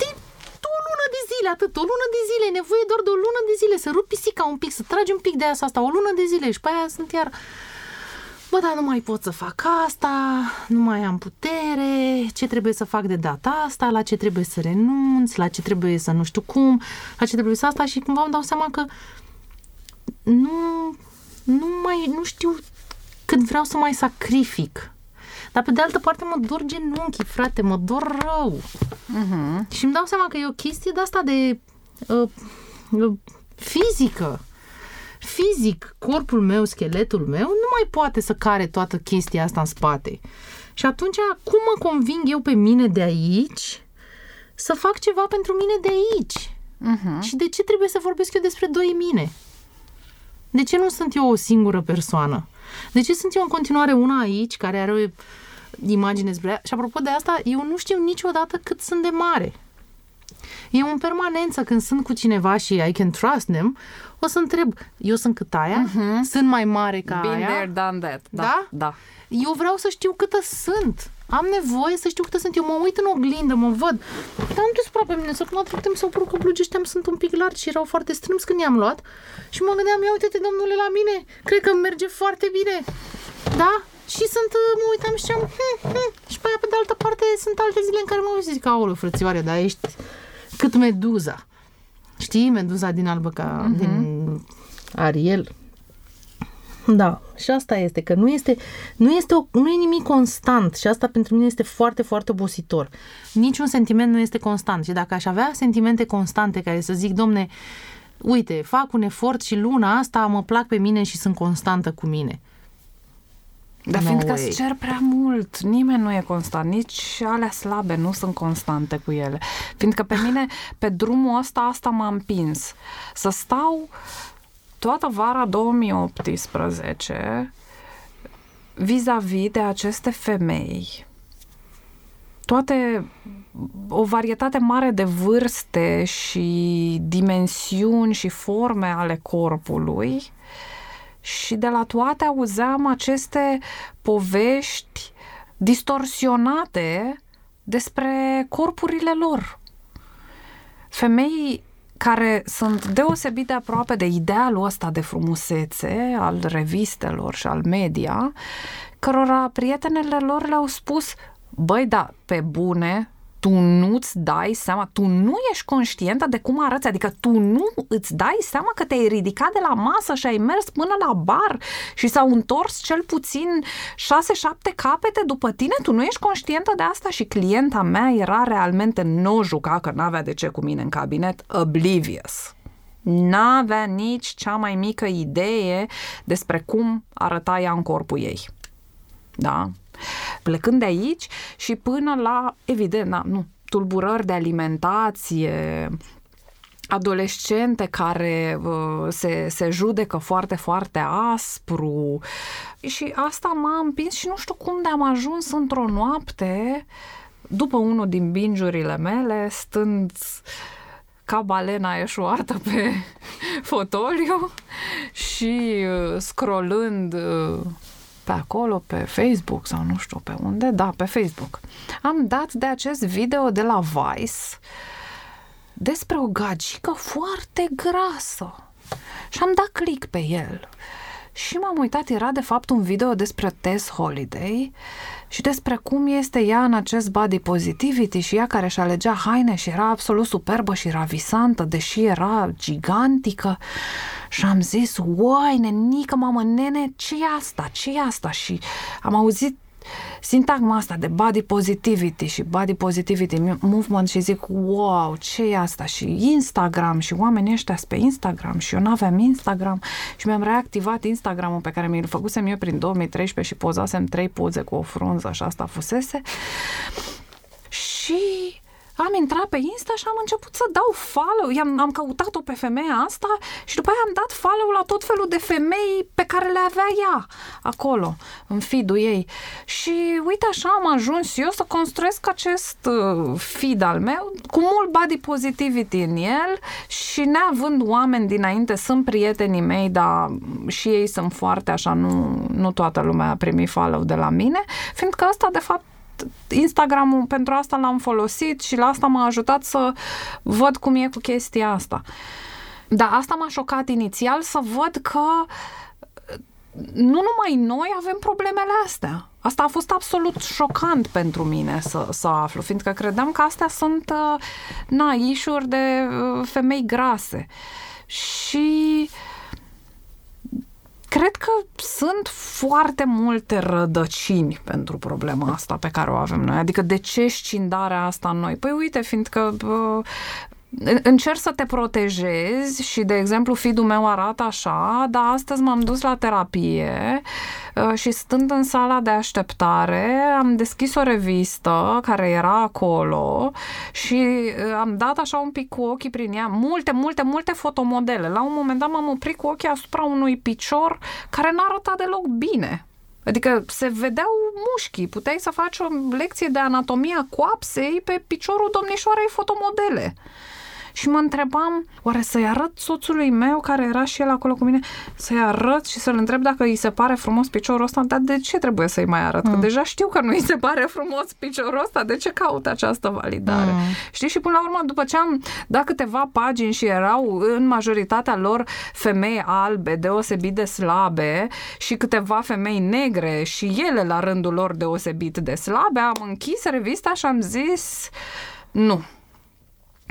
de o lună de zile, atât, o lună de zile, e nevoie doar de o lună de zile, să rupi pisica un pic, să tragi un pic de asta, asta, o lună de zile. Și pe aia sunt iar Bă, dar nu mai pot să fac asta, nu mai am putere, ce trebuie să fac de data asta, la ce trebuie să renunț, la ce trebuie să nu știu cum, la ce trebuie să asta? Și cumva îmi dau seama că nu, nu mai, nu știu cât vreau să mai sacrific. Dar pe de altă parte mă dor genunchii, frate, mă dor rău. Uh-huh. Și îmi dau seama că e o chestie de asta de uh, uh, fizică. Fizic, corpul meu, scheletul meu nu mai poate să care toată chestia asta în spate. Și atunci, cum mă conving eu pe mine de aici să fac ceva pentru mine de aici? Uh-huh. Și de ce trebuie să vorbesc eu despre doi mine? De ce nu sunt eu o singură persoană? De ce sunt eu în continuare una aici care are o imagine spre ea? Și apropo de asta, eu nu știu niciodată cât sunt de mare. Eu în permanență, când sunt cu cineva și I can trust them, o să întreb, eu sunt cât aia? Uh-huh. Sunt mai mare ca Been aia? there, done that. Da? Da? Da. Eu vreau să știu câtă sunt. Am nevoie să știu câtă sunt. Eu mă uit în oglindă, mă văd. Dar nu te supra pe mine. Săptămâna trecută mi s-au părut că blugi ăștia îmi sunt un pic largi și erau foarte strâns când i-am luat. Și mă gândeam, ia uite-te, domnule, la mine. Cred că merge foarte bine. Da? Și sunt, uh, mă uitam și ziceam, hm, hm. și pe aia, pe de altă parte, sunt alte zile în care mă uit și zic, aoleu, frățioare, dar ești cât meduza. Știi, meduza din albă ca Mhm. din Ariel. Da, și asta este, că nu este, nu este o, nu e nimic constant și asta pentru mine este foarte, foarte obositor. Niciun sentiment nu este constant și dacă aș avea sentimente constante care să zic, domne, uite, fac un efort și luna asta mă plac pe mine și sunt constantă cu mine. Dar No fiindcă way. îți cer prea mult, nimeni nu e constant, nici alea slabe nu sunt constante cu ele. Fiindcă pe mine, pe drumul ăsta, asta m-a împins. Să stau toată vara 2018 vis-a-vis de aceste femei toate o varietate mare de vârste și dimensiuni și forme ale corpului și de la toate auzeam aceste povești distorsionate despre corpurile lor. Femei care sunt deosebit de aproape de idealul ăsta de frumusețe al revistelor și al media, cărora prietenele lor le-au spus băi, da, pe bune, tu nu-ți dai seama, tu nu ești conștientă de cum arăți, adică tu nu îți dai seama că te-ai ridicat de la masă și ai mers până la bar și s-au întors cel puțin 6-7 capete după tine, tu nu ești conștientă de asta și clienta mea era realmente nu o juca că n-avea de ce cu mine în cabinet, oblivious. N-avea nici cea mai mică idee despre cum arăta ea în corpul ei. Da? Plecând de aici și până la, evident, na, nu, tulburări de alimentație, adolescente care uh, se, se judecă foarte, foarte aspru. Și asta m-a împins și nu știu cum de am ajuns într-o noapte după unul din bingiurile mele, stând ca balena eșuată pe fotoliu și uh, scrollând uh, pe acolo, pe Facebook sau nu știu pe unde, da, pe Facebook. Am dat de acest video de la Vice despre o gagică foarte grasă. Și am dat click pe el. Și m-am uitat, era de fapt un video despre Tess Holiday și despre cum este ea în acest body positivity și ea care își alegea haine și era absolut superbă și ravisantă, deși era gigantică. Și am zis, uai, nenică, mamă, nene, ce e asta? ce e asta? Și am auzit sintagma asta de body positivity și body positivity movement și zic, wow, ce e asta? Și Instagram și oamenii ăștia pe Instagram și eu n-aveam Instagram și mi-am reactivat Instagramul pe care mi-l făcusem eu prin 2013 și pozasem trei poze cu o frunză și asta fusese. Și am intrat pe Insta și am început să dau follow, am, am căutat-o pe femeia asta și după aia am dat follow la tot felul de femei pe care le avea ea acolo, în feed ei. Și uite așa am ajuns eu să construiesc acest uh, feed al meu cu mult body positivity în el și neavând oameni dinainte, sunt prietenii mei, dar și ei sunt foarte așa, nu, nu toată lumea a primit follow de la mine, fiindcă asta de fapt Instagramul pentru asta l-am folosit și la asta m-a ajutat să văd cum e cu chestia asta. Dar asta m-a șocat inițial să văd că nu numai noi avem problemele astea. Asta a fost absolut șocant pentru mine să, să aflu, fiindcă credeam că astea sunt uh, na, ișuri de uh, femei grase. Și uh, Cred că sunt foarte multe rădăcini pentru problema asta pe care o avem noi. Adică de ce scindarea asta în noi? Păi uite, fiindcă încerci să te protejezi și, de exemplu, fidul meu arată așa, dar astăzi m-am dus la terapie uh, și stând în sala de așteptare am deschis o revistă care era acolo și uh, am dat așa un pic cu ochii prin ea, multe, multe, multe fotomodele. La un moment dat m-am oprit cu ochii asupra unui picior care n-arăta deloc bine. Adică se vedeau mușchii, puteai să faci o lecție de anatomia coapsei pe piciorul domnișoarei fotomodele și mă întrebam, oare să-i arăt soțului meu, care era și el acolo cu mine, să-i arăt și să-l întreb dacă îi se pare frumos piciorul ăsta, dar de ce trebuie să-i mai arăt? Mm. Că deja știu că nu îi se pare frumos piciorul ăsta, de ce caut această validare? Mm. Știi? Și până la urmă, după ce am dat câteva pagini și erau în majoritatea lor femei albe, deosebit de slabe și câteva femei negre și ele la rândul lor deosebit de slabe, am închis revista și am zis nu,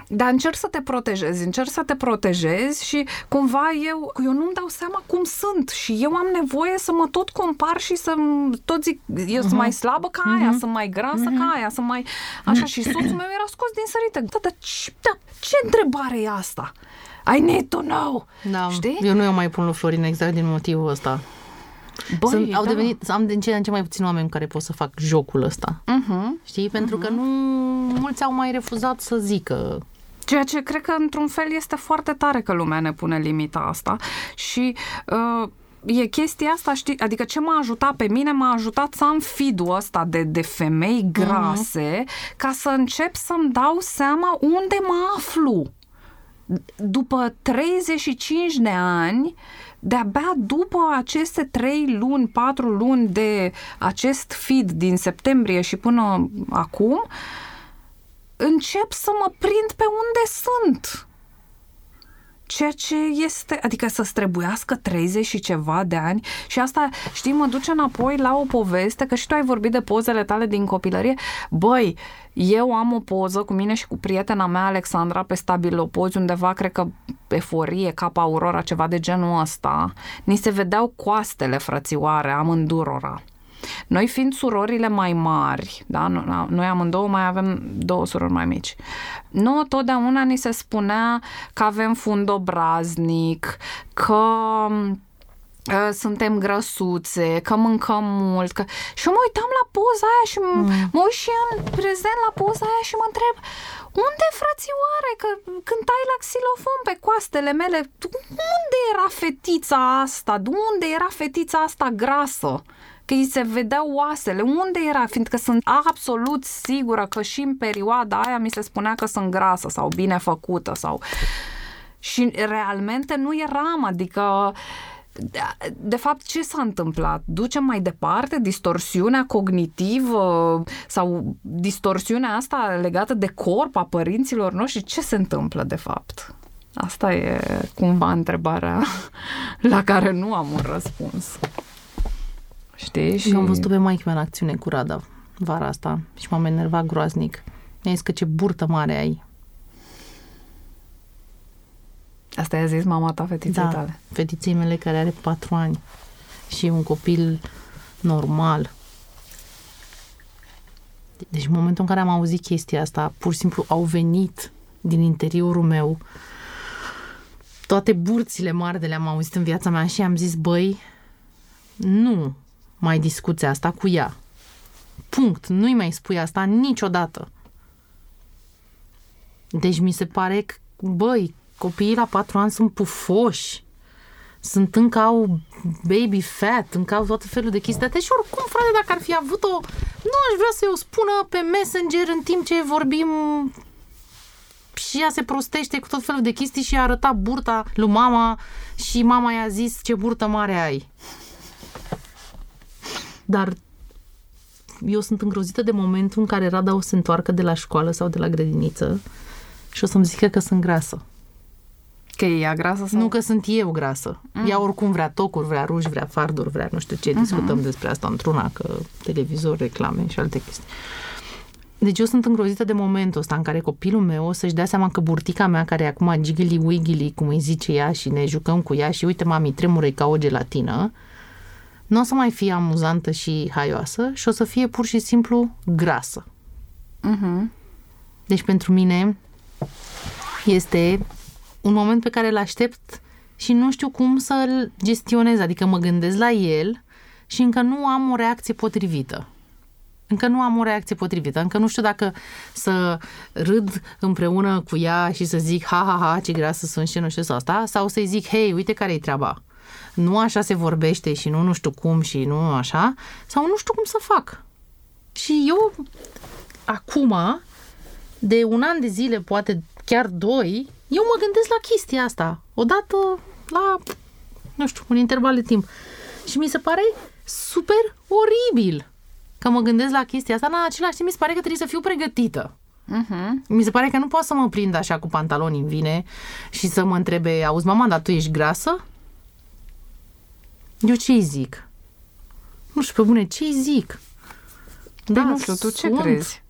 dar încerc să te protejezi, încerc să te protejezi și cumva eu, eu nu-mi dau seama cum sunt și eu am nevoie să mă tot compar și să tot zic, eu uh-huh. sunt mai slabă ca aia, uh-huh. sunt mai grasă uh-huh. ca aia, sunt mai... Așa și *clears throat* soțul meu era scos din sărite. Da, dar ce, da, ce întrebare e asta? I need to know. Da, Știi? Eu nu eu mai pun lui Florin exact din motivul ăsta. Băi, Sunt, au da. devenit, am din ce în ce mai puțin oameni care pot să fac jocul ăsta. Uh-huh. Știi? Pentru uh-huh. că nu mulți au mai refuzat să zică Ceea ce cred că, într-un fel, este foarte tare că lumea ne pune limita asta și uh, e chestia asta, știi, adică ce m-a ajutat pe mine, m-a ajutat să am feed ăsta de, de femei mhm. grase uh-huh. ca să încep să-mi dau seama unde mă aflu. După 35 de ani, de-abia după aceste 3 luni, 4 luni de acest feed din septembrie și până acum, uh, încep să mă prind pe unde sunt. Ceea ce este, adică să strebuiască 30 și ceva de ani și asta, știi, mă duce înapoi la o poveste, că și tu ai vorbit de pozele tale din copilărie. Băi, eu am o poză cu mine și cu prietena mea, Alexandra, pe stabilopozi, undeva, cred că pe forie, capa Aurora, ceva de genul ăsta. Ni se vedeau coastele, frățioare, amândurora. Noi fiind surorile mai mari, da, noi amândouă mai avem două surori mai mici, nu totdeauna ni se spunea că avem fund obraznic, că ă, suntem grăsuțe, că mâncăm mult. Că... Și eu mă uitam la poza aia și mm. mă uit și în prezent la poza aia și mă întreb unde frățioare, că cântai la xilofon pe coastele mele, unde era fetița asta, de unde era fetița asta grasă? Că îi se vedeau oasele. Unde era? Fiindcă sunt absolut sigură că și în perioada aia mi se spunea că sunt grasă sau bine făcută sau... Și realmente nu eram, adică de fapt, ce s-a întâmplat? Ducem mai departe distorsiunea cognitivă sau distorsiunea asta legată de corp a părinților noștri? Ce se întâmplă, de fapt? Asta e cumva întrebarea la care nu am un răspuns. Știi? Și... Eu am văzut pe maică în acțiune cu Rada vara asta și m-am enervat groaznic. Mi-a zis că ce burtă mare ai. Asta i-a zis mama ta fetiței da, tale? fetiței mele care are patru ani și e un copil normal. Deci în momentul în care am auzit chestia asta, pur și simplu au venit din interiorul meu toate burțile mari de le-am auzit în viața mea și am zis, băi, nu mai discuți asta cu ea. Punct. Nu-i mai spui asta niciodată. Deci mi se pare că, băi, copiii la patru ani sunt pufoși. Sunt încă au baby fat, încă au tot felul de chestii. Deci oricum, frate, dacă ar fi avut-o, nu aș vrea să-i o spună pe Messenger în timp ce vorbim și ea se prostește cu tot felul de chestii și a arătat burta lui mama și mama i-a zis ce burtă mare ai. Dar eu sunt îngrozită de momentul în care Rada o să se întoarcă de la școală sau de la grădiniță și o să-mi zică că sunt grasă. Că e ea grasă? Sau? Nu că sunt eu grasă. Mm. Ea oricum vrea tocuri, vrea ruși, vrea farduri, vrea nu știu ce. Mm-hmm. Discutăm despre asta într-una, că televizor, reclame și alte chestii. Deci eu sunt îngrozită de momentul ăsta în care copilul meu o să-și dea seama că burtica mea, care e acum gigili wiggly, cum îi zice ea, și ne jucăm cu ea și uite, mami, tremură ca o gelatină, nu o să mai fie amuzantă și haioasă și o să fie pur și simplu grasă. Uh-huh. Deci pentru mine este un moment pe care îl aștept și nu știu cum să-l gestionez, adică mă gândesc la el și încă nu am o reacție potrivită. Încă nu am o reacție potrivită, încă nu știu dacă să râd împreună cu ea și să zic ha, ha, ha, ce grasă sunt și nu știu asta, sau să-i zic, hei, uite care-i treaba nu așa se vorbește și nu nu știu cum și nu așa, sau nu știu cum să fac. Și eu, acum, de un an de zile, poate chiar doi, eu mă gândesc la chestia asta. Odată la, nu știu, un interval de timp. Și mi se pare super oribil că mă gândesc la chestia asta, în același timp mi se pare că trebuie să fiu pregătită. Uh-huh. Mi se pare că nu pot să mă prind așa cu pantaloni în vine și să mă întrebe, auzi mama, dar tu ești grasă? Eu ce-i zic? Nu știu, pe bune, ce-i zic? Da, nu știu, tu ce crezi?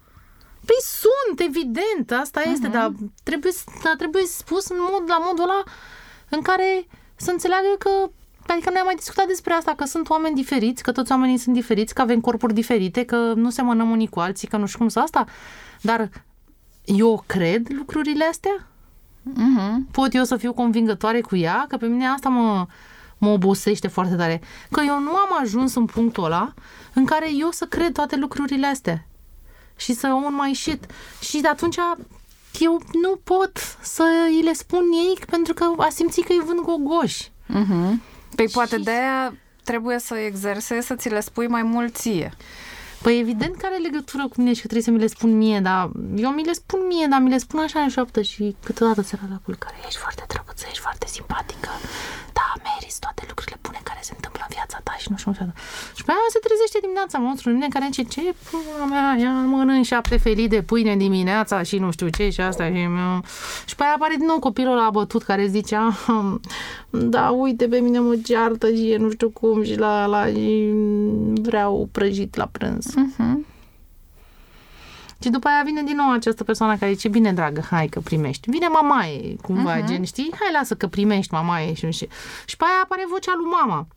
Păi sunt, evident, asta uh-huh. este, dar trebuie, dar trebuie spus în mod, la modul ăla în care să înțeleagă că Adică noi am mai discutat despre asta, că sunt oameni diferiți, că toți oamenii sunt diferiți, că avem corpuri diferite, că nu semănăm unii cu alții, că nu știu cum să asta. Dar eu cred lucrurile astea? Uh-huh. Pot eu să fiu convingătoare cu ea? Că pe mine asta mă, mă obosește foarte tare. Că eu nu am ajuns în punctul ăla în care eu să cred toate lucrurile astea. Și să un mai shit. Și de atunci eu nu pot să îi le spun ei pentru că a simțit că îi vând gogoși. Uh-huh. Păi și... poate de aia trebuie să exersezi, să ți le spui mai mult ție. Păi evident că are legătură cu mine și că trebuie să mi le spun mie, dar eu mi le spun mie, dar mi le spun așa în șoaptă și câteodată seara la culcare ești foarte drăguță, ești foarte simpatică, da, meriți toate lucrurile bune care se întâmplă în viața ta și nu știu, nu Și pe aia se trezește dimineața monstru mine care zice, ce pula mea, ia mănânc șapte felii de pâine dimineața și nu știu ce și asta și, și pe aia apare din nou copilul la bătut care zice, ah, da, uite pe mine mă ceartă și nu știu cum și la, la și vreau prăjit la prânz. Uh-huh. Și după aia vine din nou această persoană care zice, bine, dragă, hai că primești. Vine mamaie, cumva, uh-huh. gen, știi? Hai, lasă că primești mamaie și nu știu. Și pe aia apare vocea lui mama.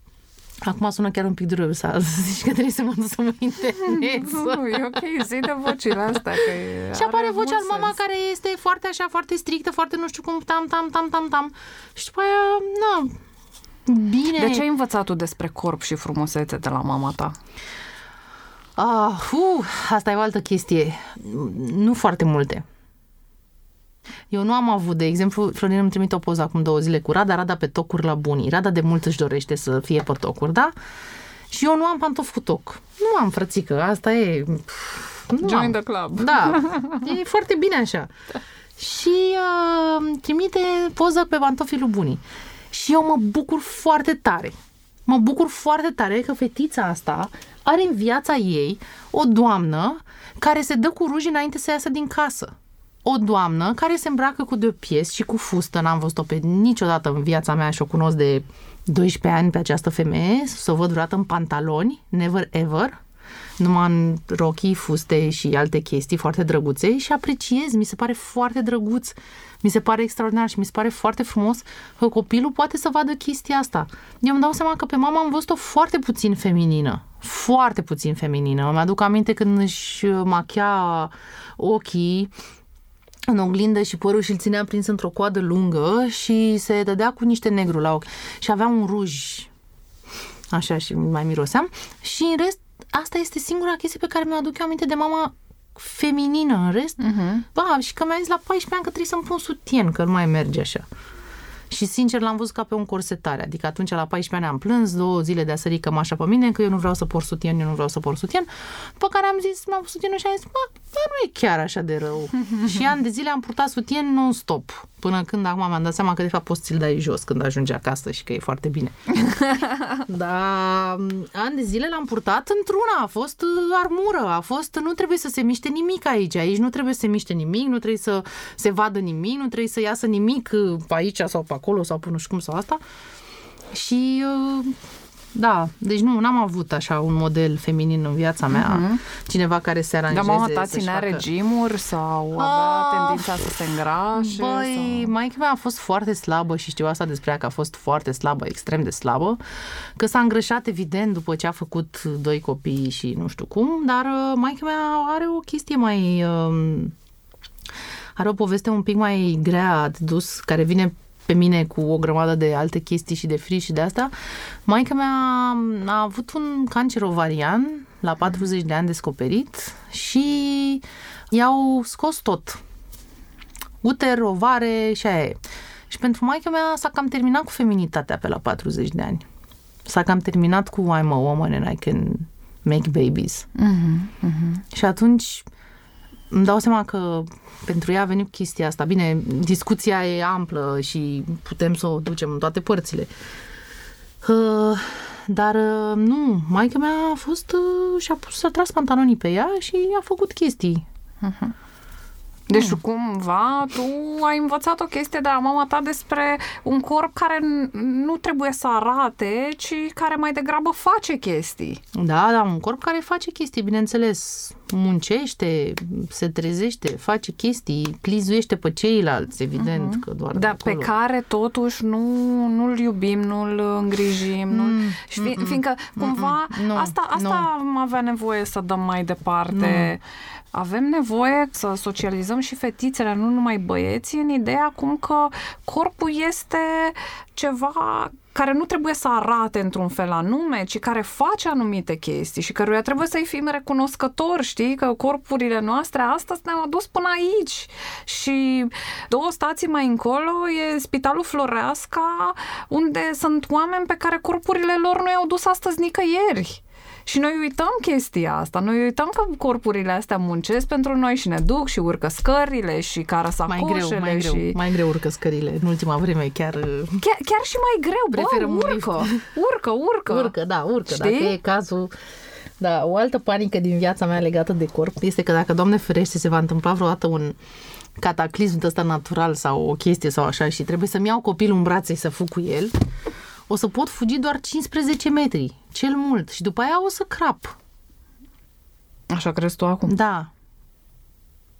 Acum sună chiar un pic dură să zici că trebuie să mă duc să mă internez. *laughs* Nu, e ok, zi de vocile astea. Că și apare vocea lui mama care este foarte așa, foarte strictă, foarte nu știu cum, tam, tam, tam, tam, tam. Și după aia, nu, bine. De ce ai învățat tu despre corp și frumusețe de la mama ta? Ah, uh, asta e o altă chestie. Nu foarte multe. Eu nu am avut, de exemplu, Florin îmi trimite o poză acum două zile cu Rada, Rada pe tocuri la bunii. Rada de mult își dorește să fie pe tocuri, da? Și eu nu am pantofi cu toc. Nu am, frățică, asta e... Nu Join am. the club. Da, *laughs* e foarte bine așa. Și uh, trimite poză pe pantofii lui bunii. Și eu mă bucur foarte tare. Mă bucur foarte tare că fetița asta are în viața ei o doamnă care se dă cu ruji înainte să iasă din casă. O doamnă care se îmbracă cu de pies și cu fustă, n-am văzut-o pe niciodată în viața mea și o cunosc de 12 ani pe această femeie, să o văd vreodată în pantaloni, never ever, numai în rochii, fuste și alte chestii foarte drăguțe și apreciez, mi se pare foarte drăguț, mi se pare extraordinar și mi se pare foarte frumos că copilul poate să vadă chestia asta. Eu îmi dau seama că pe mama am văzut-o foarte puțin feminină, foarte puțin feminină. Îmi aduc aminte când își machia ochii în oglindă și părul și-l ținea prins într-o coadă lungă și se dădea cu niște negru la ochi și avea un ruj așa și mai miroseam și în rest asta este singura chestie pe care mi-o aduc eu aminte de mama feminină în rest. Uh-huh. Ba, și că mi-a zis la 14 ani că trebuie să-mi pun sutien, că nu mai merge așa. Și sincer l-am văzut ca pe un corsetare. Adică atunci la 14 ani am plâns, două zile de a sări cămașa pe mine, că eu nu vreau să port sutien, eu nu vreau să port sutien. După care am zis, m-am pus sutienul și am zis, bă, bă, nu e chiar așa de rău. *laughs* și ani de zile am purtat sutien non-stop. Până când acum mi-am dat seama că de fapt poți ți-l dai jos când ajungi acasă și că e foarte bine. *laughs* Dar ani de zile l-am purtat într-una, a fost uh, armură, a fost, nu trebuie să se miște nimic aici, aici nu trebuie să se miște nimic, nu trebuie să se vadă nimic, nu trebuie să iasă nimic uh, pe aici sau pe acolo sau pe nu știu cum sau asta. Și uh, da, deci nu, n-am avut așa un model feminin în viața mea, uh-huh. cineva care se aranjeze Dar mama ta să-și ținea facă... regimuri sau avea Ah, tendința să se îngrașe? Băi, sau... maica mea a fost foarte slabă și știu asta despre ea că a fost foarte slabă, extrem de slabă, că s-a îngrășat evident după ce a făcut doi copii și nu știu cum, dar uh, maica mea are o chestie mai... um, are o poveste un pic mai grea de dus, care vine pe mine cu o grămadă de alte chestii și de frici și de asta. Maica mea a avut un cancer ovarian la 40 de ani descoperit și i-au scos tot uter, ovare și aia e. Și pentru maica mea s-a cam terminat cu feminitatea pe la 40 de ani. S-a cam terminat cu I'm a woman and I can make babies. Mhm, mhm. Și atunci îmi dau seama că pentru ea a venit chestia asta. Bine, discuția e amplă și putem să o ducem în toate părțile. Uh, dar uh, nu, maica mea a fost uh, și-a pus, a tras pantalonii pe ea și a făcut chestii. Deci cumva tu ai învățat o chestie de la mama ta despre un corp care n- nu trebuie să arate, ci care mai degrabă face chestii. Da, da, un corp care face chestii, bineînțeles, muncește, se trezește, face chestii, plizuiește pe ceilalți, evident, că doar de Dar pe acolo. care totuși nu, nu-l iubim, nu-l îngrijim. Nu Mm, și fi, fiindcă cumva nu, asta, asta am avea nevoie să dăm mai departe. Avem nevoie să socializăm și fetițele, nu numai băieții, în ideea cum că corpul este ceva care nu trebuie să arate într-un fel anume, ci care face anumite chestii și căruia trebuie să-i fim recunoscători, știi? Că corpurile noastre astăzi ne-au adus până aici. Și două stații mai încolo e Spitalul Floreasca, unde sunt oameni pe care corpurile lor nu i-au dus astăzi nicăieri. Și noi uităm chestia asta, noi uităm că corpurile astea muncesc pentru noi și ne duc și urcă scările și cară mai sacoșele greu, mai greu, și... mai greu urcă scările. În ultima vreme chiar uh, Chiar, chiar și mai greu, Preferăm bă, un urcă, urcă, urcă. urcă, da, urcă. Știi? Dacă e cazul... Da, o altă panică din viața mea legată de corp este că dacă, Doamne ferește, se va întâmpla vreodată un cataclism de ăsta natural sau o chestie sau așa și trebuie să-mi iau copilul în brațe să fug cu el, o să pot fugi doar 15 metri, cel mult, și după aia o să crap. Așa crezi tu acum? Da.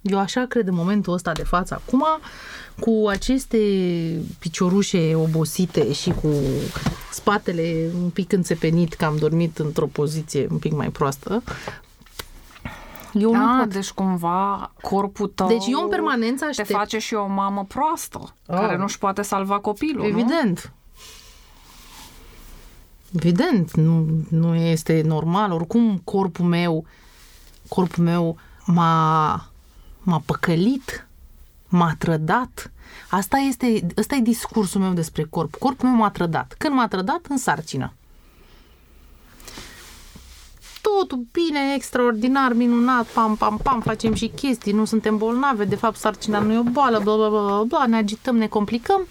Eu așa cred în momentul ăsta de față acum, cu aceste piciorușe obosite și cu spatele un pic înțepenit, că am dormit într-o poziție un pic mai proastă, eu nu Ah, pot. deci cumva corpul tău Deci eu în permanență te aștept. face și o mamă proastă, Ah. care nu-și poate salva copilul, nu? Evident. Evident, nu, nu este normal. Oricum, corpul meu, corpul meu m-a, m-a păcălit. M-a trădat. Asta este, ăsta e discursul meu despre corp. Corpul meu m-a trădat. Când m-a trădat? În sarcină. Totul bine, extraordinar, minunat, pam, pam, pam, facem și chestii, nu suntem bolnave, de fapt sarcina nu e o boală, bla, bla, bla, bla, bla, ne agităm, ne complicăm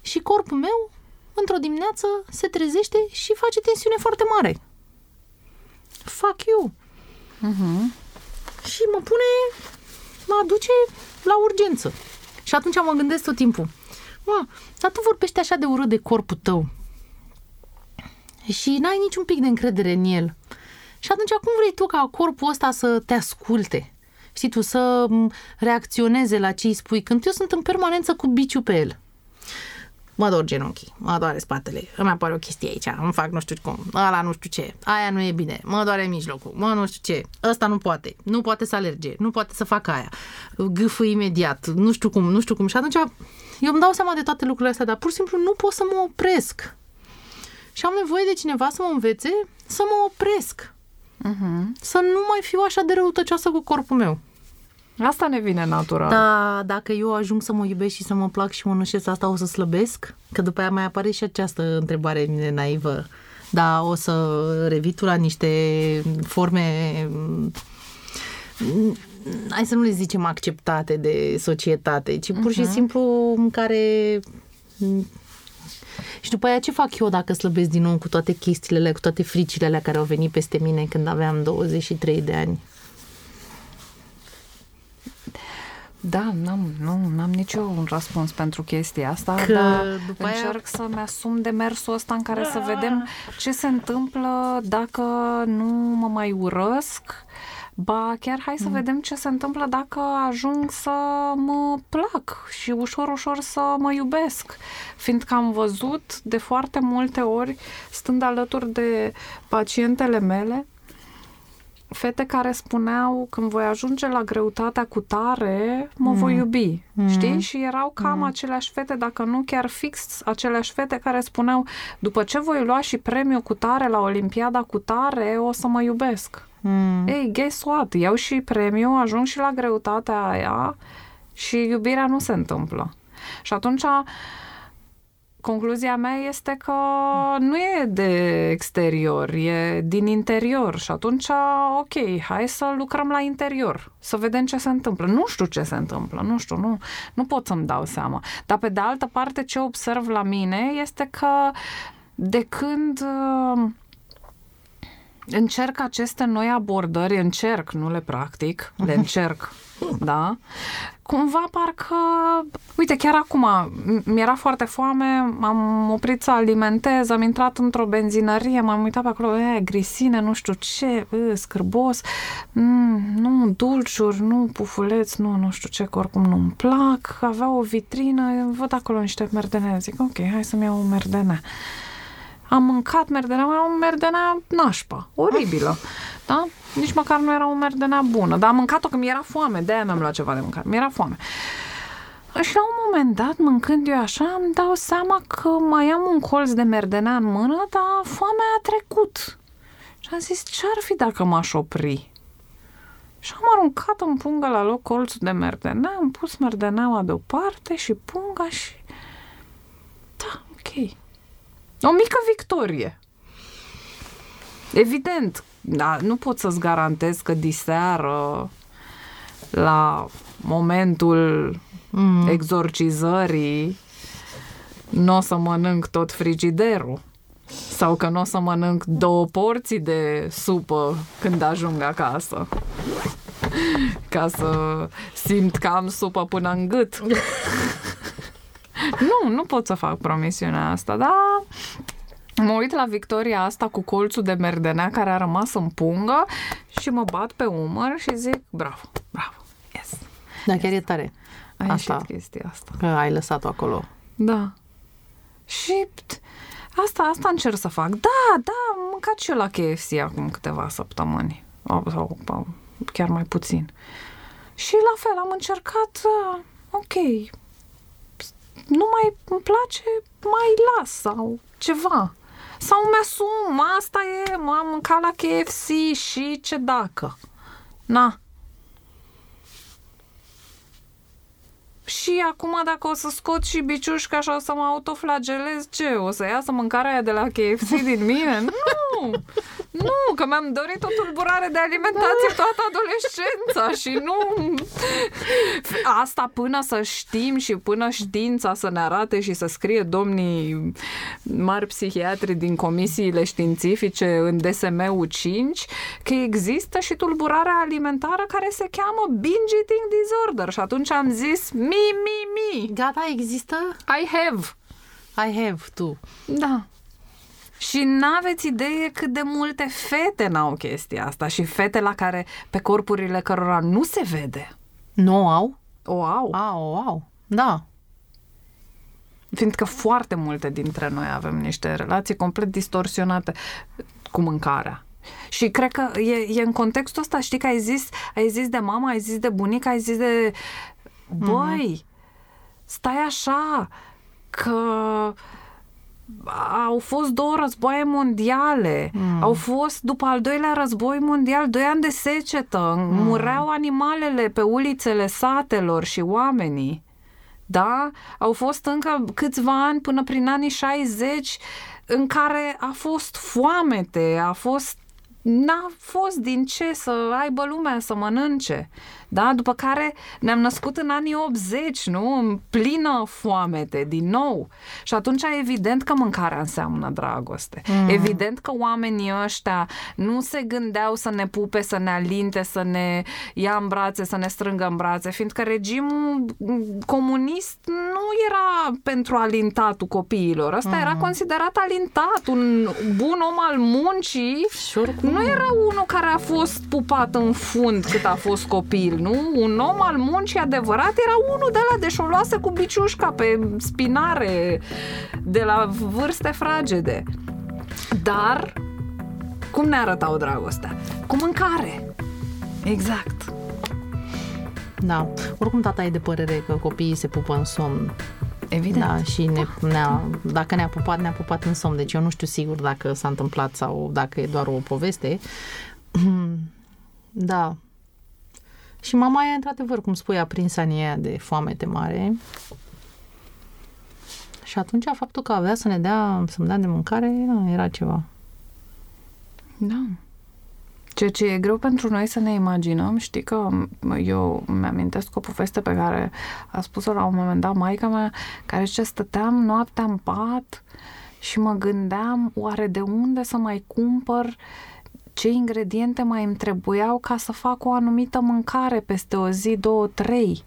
și corpul meu, într-o dimineață, se trezește și face tensiune foarte mare. Fuck you! Uh-huh. și mă pune, mă aduce la urgență. Și atunci mă gândesc tot timpul, mă, dar tu vorbești așa de urât de corpul tău și n-ai niciun pic de încredere în el. Și atunci cum vrei tu ca corpul ăsta să te asculte? Știi tu, să m, reacționeze la ce îi spui, când eu sunt în permanență cu biciu pe el. Mă dor genunchii, mă doare spatele, îmi apare o chestie aici, îmi fac nu știu cum, ăla nu știu ce, aia nu e bine, mă doare mijlocul, mă nu știu ce, ăsta nu poate, nu poate să alerge, nu poate să facă aia, gâfă imediat, nu știu cum, nu știu cum. Și atunci eu îmi dau seama de toate lucrurile astea, dar pur și simplu nu pot să mă opresc. Și am nevoie de cineva să mă învețe să mă opresc. Uh-huh. Să nu mai fiu așa de răutăcioasă cu corpul meu. Asta ne vine natural. Da, dacă eu ajung să mă iubesc și să mă plac și mă nușesc, asta o să slăbesc? Că după aia mai apare și această întrebare mine naivă. Da, o să revii tu la niște forme hai să nu le zicem acceptate de societate, ci pur și simplu în care și după aia ce fac eu dacă slăbesc din nou cu toate chestiile alea, cu toate fricile alea care au venit peste mine când aveam 23 de ani? Da, n-am, nu, n-am niciun răspuns pentru chestia asta, Că dar după aia- încerc să-mi asum demersul ăsta în care să vedem ce se întâmplă dacă nu mă mai urăsc, ba chiar hai să vedem ce se întâmplă dacă ajung să mă plac și ușor, ușor să mă iubesc. Fiindcă am văzut de foarte multe ori, stând alături de pacientele mele, fete care spuneau când voi ajunge la greutatea cu tare, mă voi iubi, știi? Și erau cam aceleași fete, dacă nu chiar fix aceleași fete care spuneau după ce voi lua și premiu cu tare la Olimpiada cu tare, o să mă iubesc. Mm. Ei, guess what? Iau și premiu, ajung și la greutatea aia și iubirea nu se întâmplă. Și atunci concluzia mea este că nu e de exterior, e din interior și atunci, ok, hai să lucrăm la interior, să vedem ce se întâmplă. Nu știu ce se întâmplă, nu știu, nu, nu pot să-mi dau seama. Dar pe de altă parte, ce observ la mine este că de când uh, încerc aceste noi abordări, încerc, nu le practic, le încerc, da? Cumva parcă, uite, chiar acum m- mi-era foarte foame, am oprit să alimentez, am intrat într-o benzinărie, m-am uitat pe acolo, e, grisine, nu știu ce, e, scârbos, mm, nu, dulciuri, nu, pufuleți, nu, nu știu ce, că oricum nu-mi plac, avea o vitrină, văd acolo niște merdene, zic, ok, hai să-mi iau o merdene. Am mâncat merdenea, era o merdenea nașpa, oribilă, *laughs* da? Nici măcar nu era o merdenea bună, dar am mâncat-o că mi-era foame, de-aia mi-am luat ceva de mâncat, mi-era foame. Și la un moment dat, mâncând eu așa, îmi dau seama că mai am un colț de merdenea în mână, dar foamea a trecut. Și am zis, ce-ar fi dacă m-aș opri? Și am aruncat în pungă la loc colțul de merdenea, am pus merdeneaua deoparte și punga și... Da, ok. O mică victorie. Evident, da, nu pot să-ți garantez că diseară la momentul Mm. exorcizării nu o să mănânc tot frigiderul sau că nu o să mănânc două porții de supă când ajung acasă ca să simt că am supă până în gât. *laughs* nu, nu pot să fac promisiunea asta, dar mă uit la victoria asta cu colțul de merdenea care a rămas în pungă și mă bat pe umăr și zic bravo, bravo, yes. Da, chiar e tare A Asta. ieșit chestia asta. că ai lăsat-o acolo. Da. Și t- asta, asta încerc să fac. Da, da, am mâncat și eu la KFC acum câteva săptămâni. Sau, sau sau chiar mai puțin. Și la fel, am încercat, uh, ok, nu mai îmi place, mai las sau ceva. Sau mi-asum, asta e, m-am mâncat la KFC și ce dacă. Na. Și și acum dacă o să scot și biciușca și o să mă autoflagelez, ce? O să iasă mâncarea aia de la KFC din mine? Nu! Nu, că mi-am dorit o tulburare de alimentație toată adolescența și nu... Asta până să știm și până știința să ne arate și să scrie domnii mari psihiatri din comisiile științifice în DSM-ul 5 că există și tulburarea alimentară care se cheamă binge eating disorder și atunci am zis mi, mi, mi. Gata, există? I have. I have, tu. Da. Și n-aveți idee cât de multe fete n-au chestia asta și fete la care, pe corpurile cărora nu se vede. Nu au? O au. A, o au. Da. Fiindcă foarte multe dintre noi avem niște relații complet distorsionate cu mâncarea. Și cred că e, e în contextul ăsta, știi că ai zis, ai zis de mama, ai zis de bunică, ai zis de... Băi, stai așa, că au fost două războaie mondiale, mm. au fost după al doilea război mondial doi ani de secetă, mm. mureau animalele pe ulițele satelor și oamenii. Da? Au fost încă câțiva ani până prin anii 60 în care a fost foamete, a fost n-a fost din ce să aibă lumea să mănânce. Da? După care ne-am născut în anii 80, nu? În plină foamete, din nou. Și atunci evident că mâncarea înseamnă dragoste. Mm. Evident că oamenii ăștia nu se gândeau să ne pupe, să ne alinte, să ne ia în brațe, să ne strângă în brațe, fiindcă regimul comunist nu era pentru alintatul copiilor. Ăsta mm. era considerat alintat, un bun om al muncii. Sure, nu era unul care a fost pupat în fund cât a fost copil nu? Un om al muncii adevărat era unul de la de și luase cu biciușca pe spinare de la vârste fragede. Dar cum ne arătau dragostea? Cu mâncare. Exact. Da. Oricum tata e de părere că copiii se pupă în somn. Evident. Da, și ne, ne-a, dacă ne-a pupat, ne-a pupat în somn. Deci eu nu știu sigur dacă s-a întâmplat sau dacă e doar o poveste. *clears throat* Da, și mama e, într-adevăr, cum spui, a prins anii aia de foamete mare. Și atunci faptul că avea să ne dea, să-mi dea de mâncare, era, era ceva. Da. Ceea ce e greu pentru noi să ne imaginăm, știi că eu mi-amintesc o poveste pe care a spus-o la un moment dat maica mea, care zice, stăteam noaptea în pat și mă gândeam oare de unde să mai cumpăr ce ingrediente mai îmi trebuiau ca să fac o anumită mâncare peste o zi, două, trei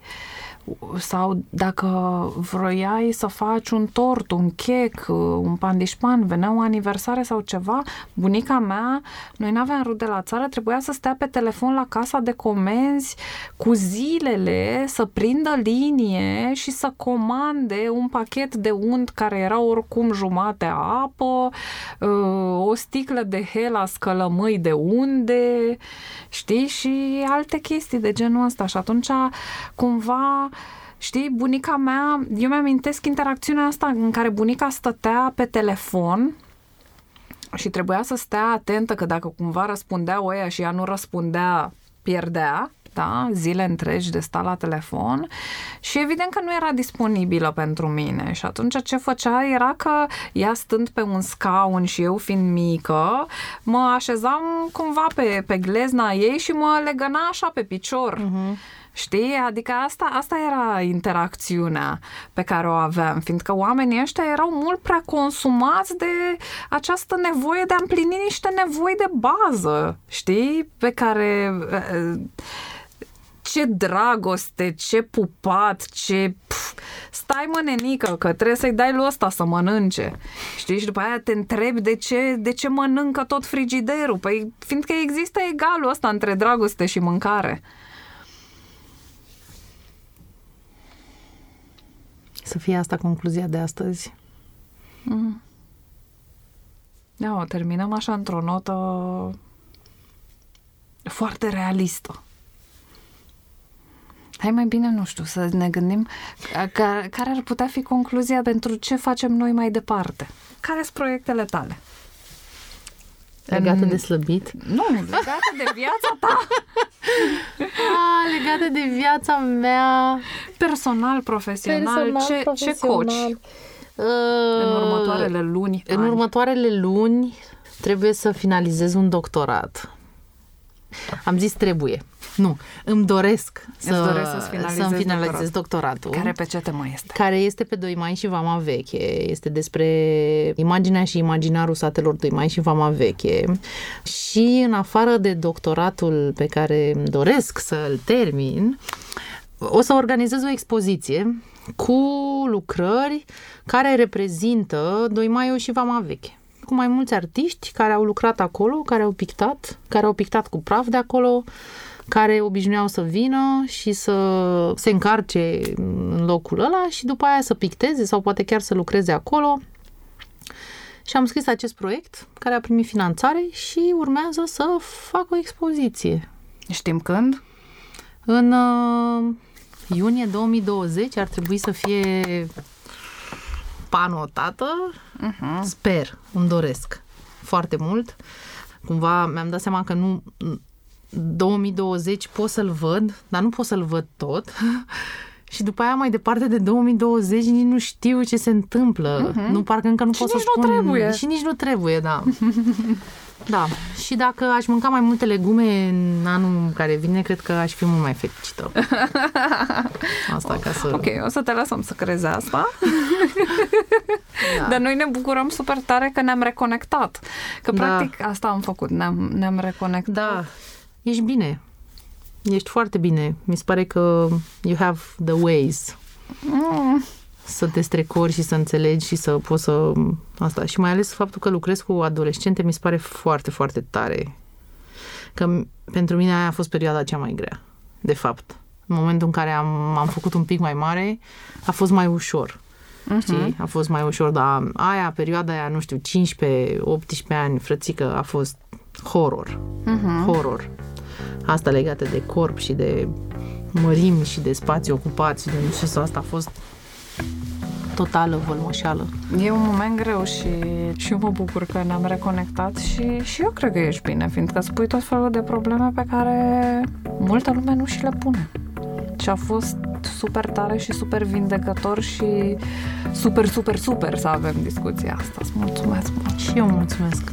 sau dacă vroiai să faci un tort, un chec, un pandișpan, venea o aniversare sau ceva, bunica mea, noi n-aveam rude la țară, trebuia să stea pe telefon la casa de comenzi cu zilele, să prindă linie și să comande un pachet de unt care era oricum jumate apă, uh, o sticlă de hela scălămâi de unde, știi, și alte chestii de genul ăsta. Și atunci, cumva, Știi, bunica mea, eu mi-amintesc interacțiunea asta în care bunica stătea pe telefon și trebuia să stea atentă că dacă cumva răspundea oia și ea nu răspundea, pierdea, da, zile întregi de sta la telefon și evident că nu era disponibilă pentru mine și atunci ce făcea era că ea stând pe un scaun și eu fiind mică, mă așezam cumva pe, pe glezna ei și mă legăna așa pe picior. Uh-huh Știi? Adică asta, asta era interacțiunea pe care o aveam, fiindcă oamenii ăștia erau mult prea consumați de această nevoie de a împlini niște nevoi de bază, știi? Pe care ce dragoste, ce pupat, ce... Pf, stai mă nenică, că trebuie să-i dai lui ăsta să mănânce. Știi? Și după aia te întrebi de ce, de ce mănâncă tot frigiderul. Păi fiindcă există egalul ăsta între dragoste și mâncare. Să fie asta concluzia de astăzi. Mm. Da, o terminăm așa într-o notă foarte realistă. Hai mai bine, nu știu, să ne gândim care, care ar putea fi concluzia pentru ce facem noi mai departe. Care sunt proiectele tale? Legată de slăbit? Nu, legată de viața ta. A, *laughs* legată de viața mea. personal, profesional, Personal, ce, ce profesional. coci Uh, în următoarele luni, În ani? următoarele luni trebuie să finalizez un doctorat. Am zis trebuie. Nu, îmi doresc să, doresc să-ți finalizezi să-mi finalizez doctoratul. doctoratul. Care pe ce temă este? care este pe Doi Mai și Vama Veche. Este despre imaginea și imaginarul satelor Doi Mai și Vama Veche. Și în afară de doctoratul pe care îmi doresc să-l termin, o să organizez o expoziție cu lucrări care reprezintă Doi Maiu și Vama Veche cu mai mulți artiști care au lucrat acolo, care au pictat, care au pictat cu praf de acolo, care obișnuiau să vină și să se încarce în locul ăla și după aia să picteze sau poate chiar să lucreze acolo. Și am scris acest proiect care a primit finanțare și urmează să fac o expoziție. Știm când? În uh, iunie 2020 ar trebui să fie panotată. Uh-huh. Sper, îmi doresc foarte mult. Cumva mi-am dat seama că nu 2020 pot să-l văd, dar nu pot să-l văd tot. *laughs* Și după aia mai departe de 2020 nici nu știu ce se întâmplă. Uh-huh. Nu, parcă încă nu Și pot să nici nu spun. trebuie. Și nici nu trebuie, da. *laughs* da. Și dacă aș mânca mai multe legume în anul care vine, cred că aș fi mult mai fericită. *laughs* Asta ca să... Ok, o să te lăsăm să crezi asta. Da. Dar noi ne bucurăm super tare că ne-am reconectat. Că Da. practic asta am făcut, ne-am, ne-am reconectat. Da, ești bine. Ești foarte bine. Mi se pare că you have the ways Mm, să te strecori și să înțelegi și să poți să... Asta. Și mai ales faptul că lucrez cu adolescente mi se pare foarte, foarte tare. Că m- pentru mine aia a fost perioada cea mai grea, de fapt. În momentul în care am, am făcut un pic mai mare, a fost mai ușor. Știi? A fost mai ușor, dar aia, perioada aia, nu știu, 15-18 ani, frățică, a fost horror. Mhm. Horror. Asta legată de corp și de mărimi și de spații ocupați, de nu știu, sau asta a fost totală vălmășeală. E un moment greu și, și eu mă bucur că ne-am reconectat și, și eu cred că ești bine, fiindcă spui tot felul de probleme pe care multă lume nu și le pune. Și a fost super tare și super vindecător și super, super, super să avem discuția asta. Îți mulțumesc mult! Și eu mulțumesc.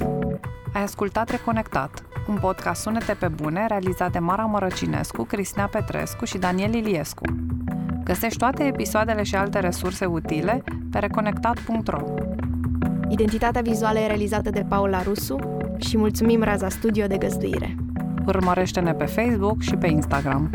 Ai ascultat Reconectat, un podcast Sunete pe bune realizat de Mara Mărăcinescu, Cristina Petrescu și Daniel Iliescu. Găsești toate episoadele și alte resurse utile pe reconectat.ro. Identitatea vizuală e realizată de Paula Rusu și mulțumim Raza Studio de găzduire. Urmărește-ne pe Facebook și pe Instagram.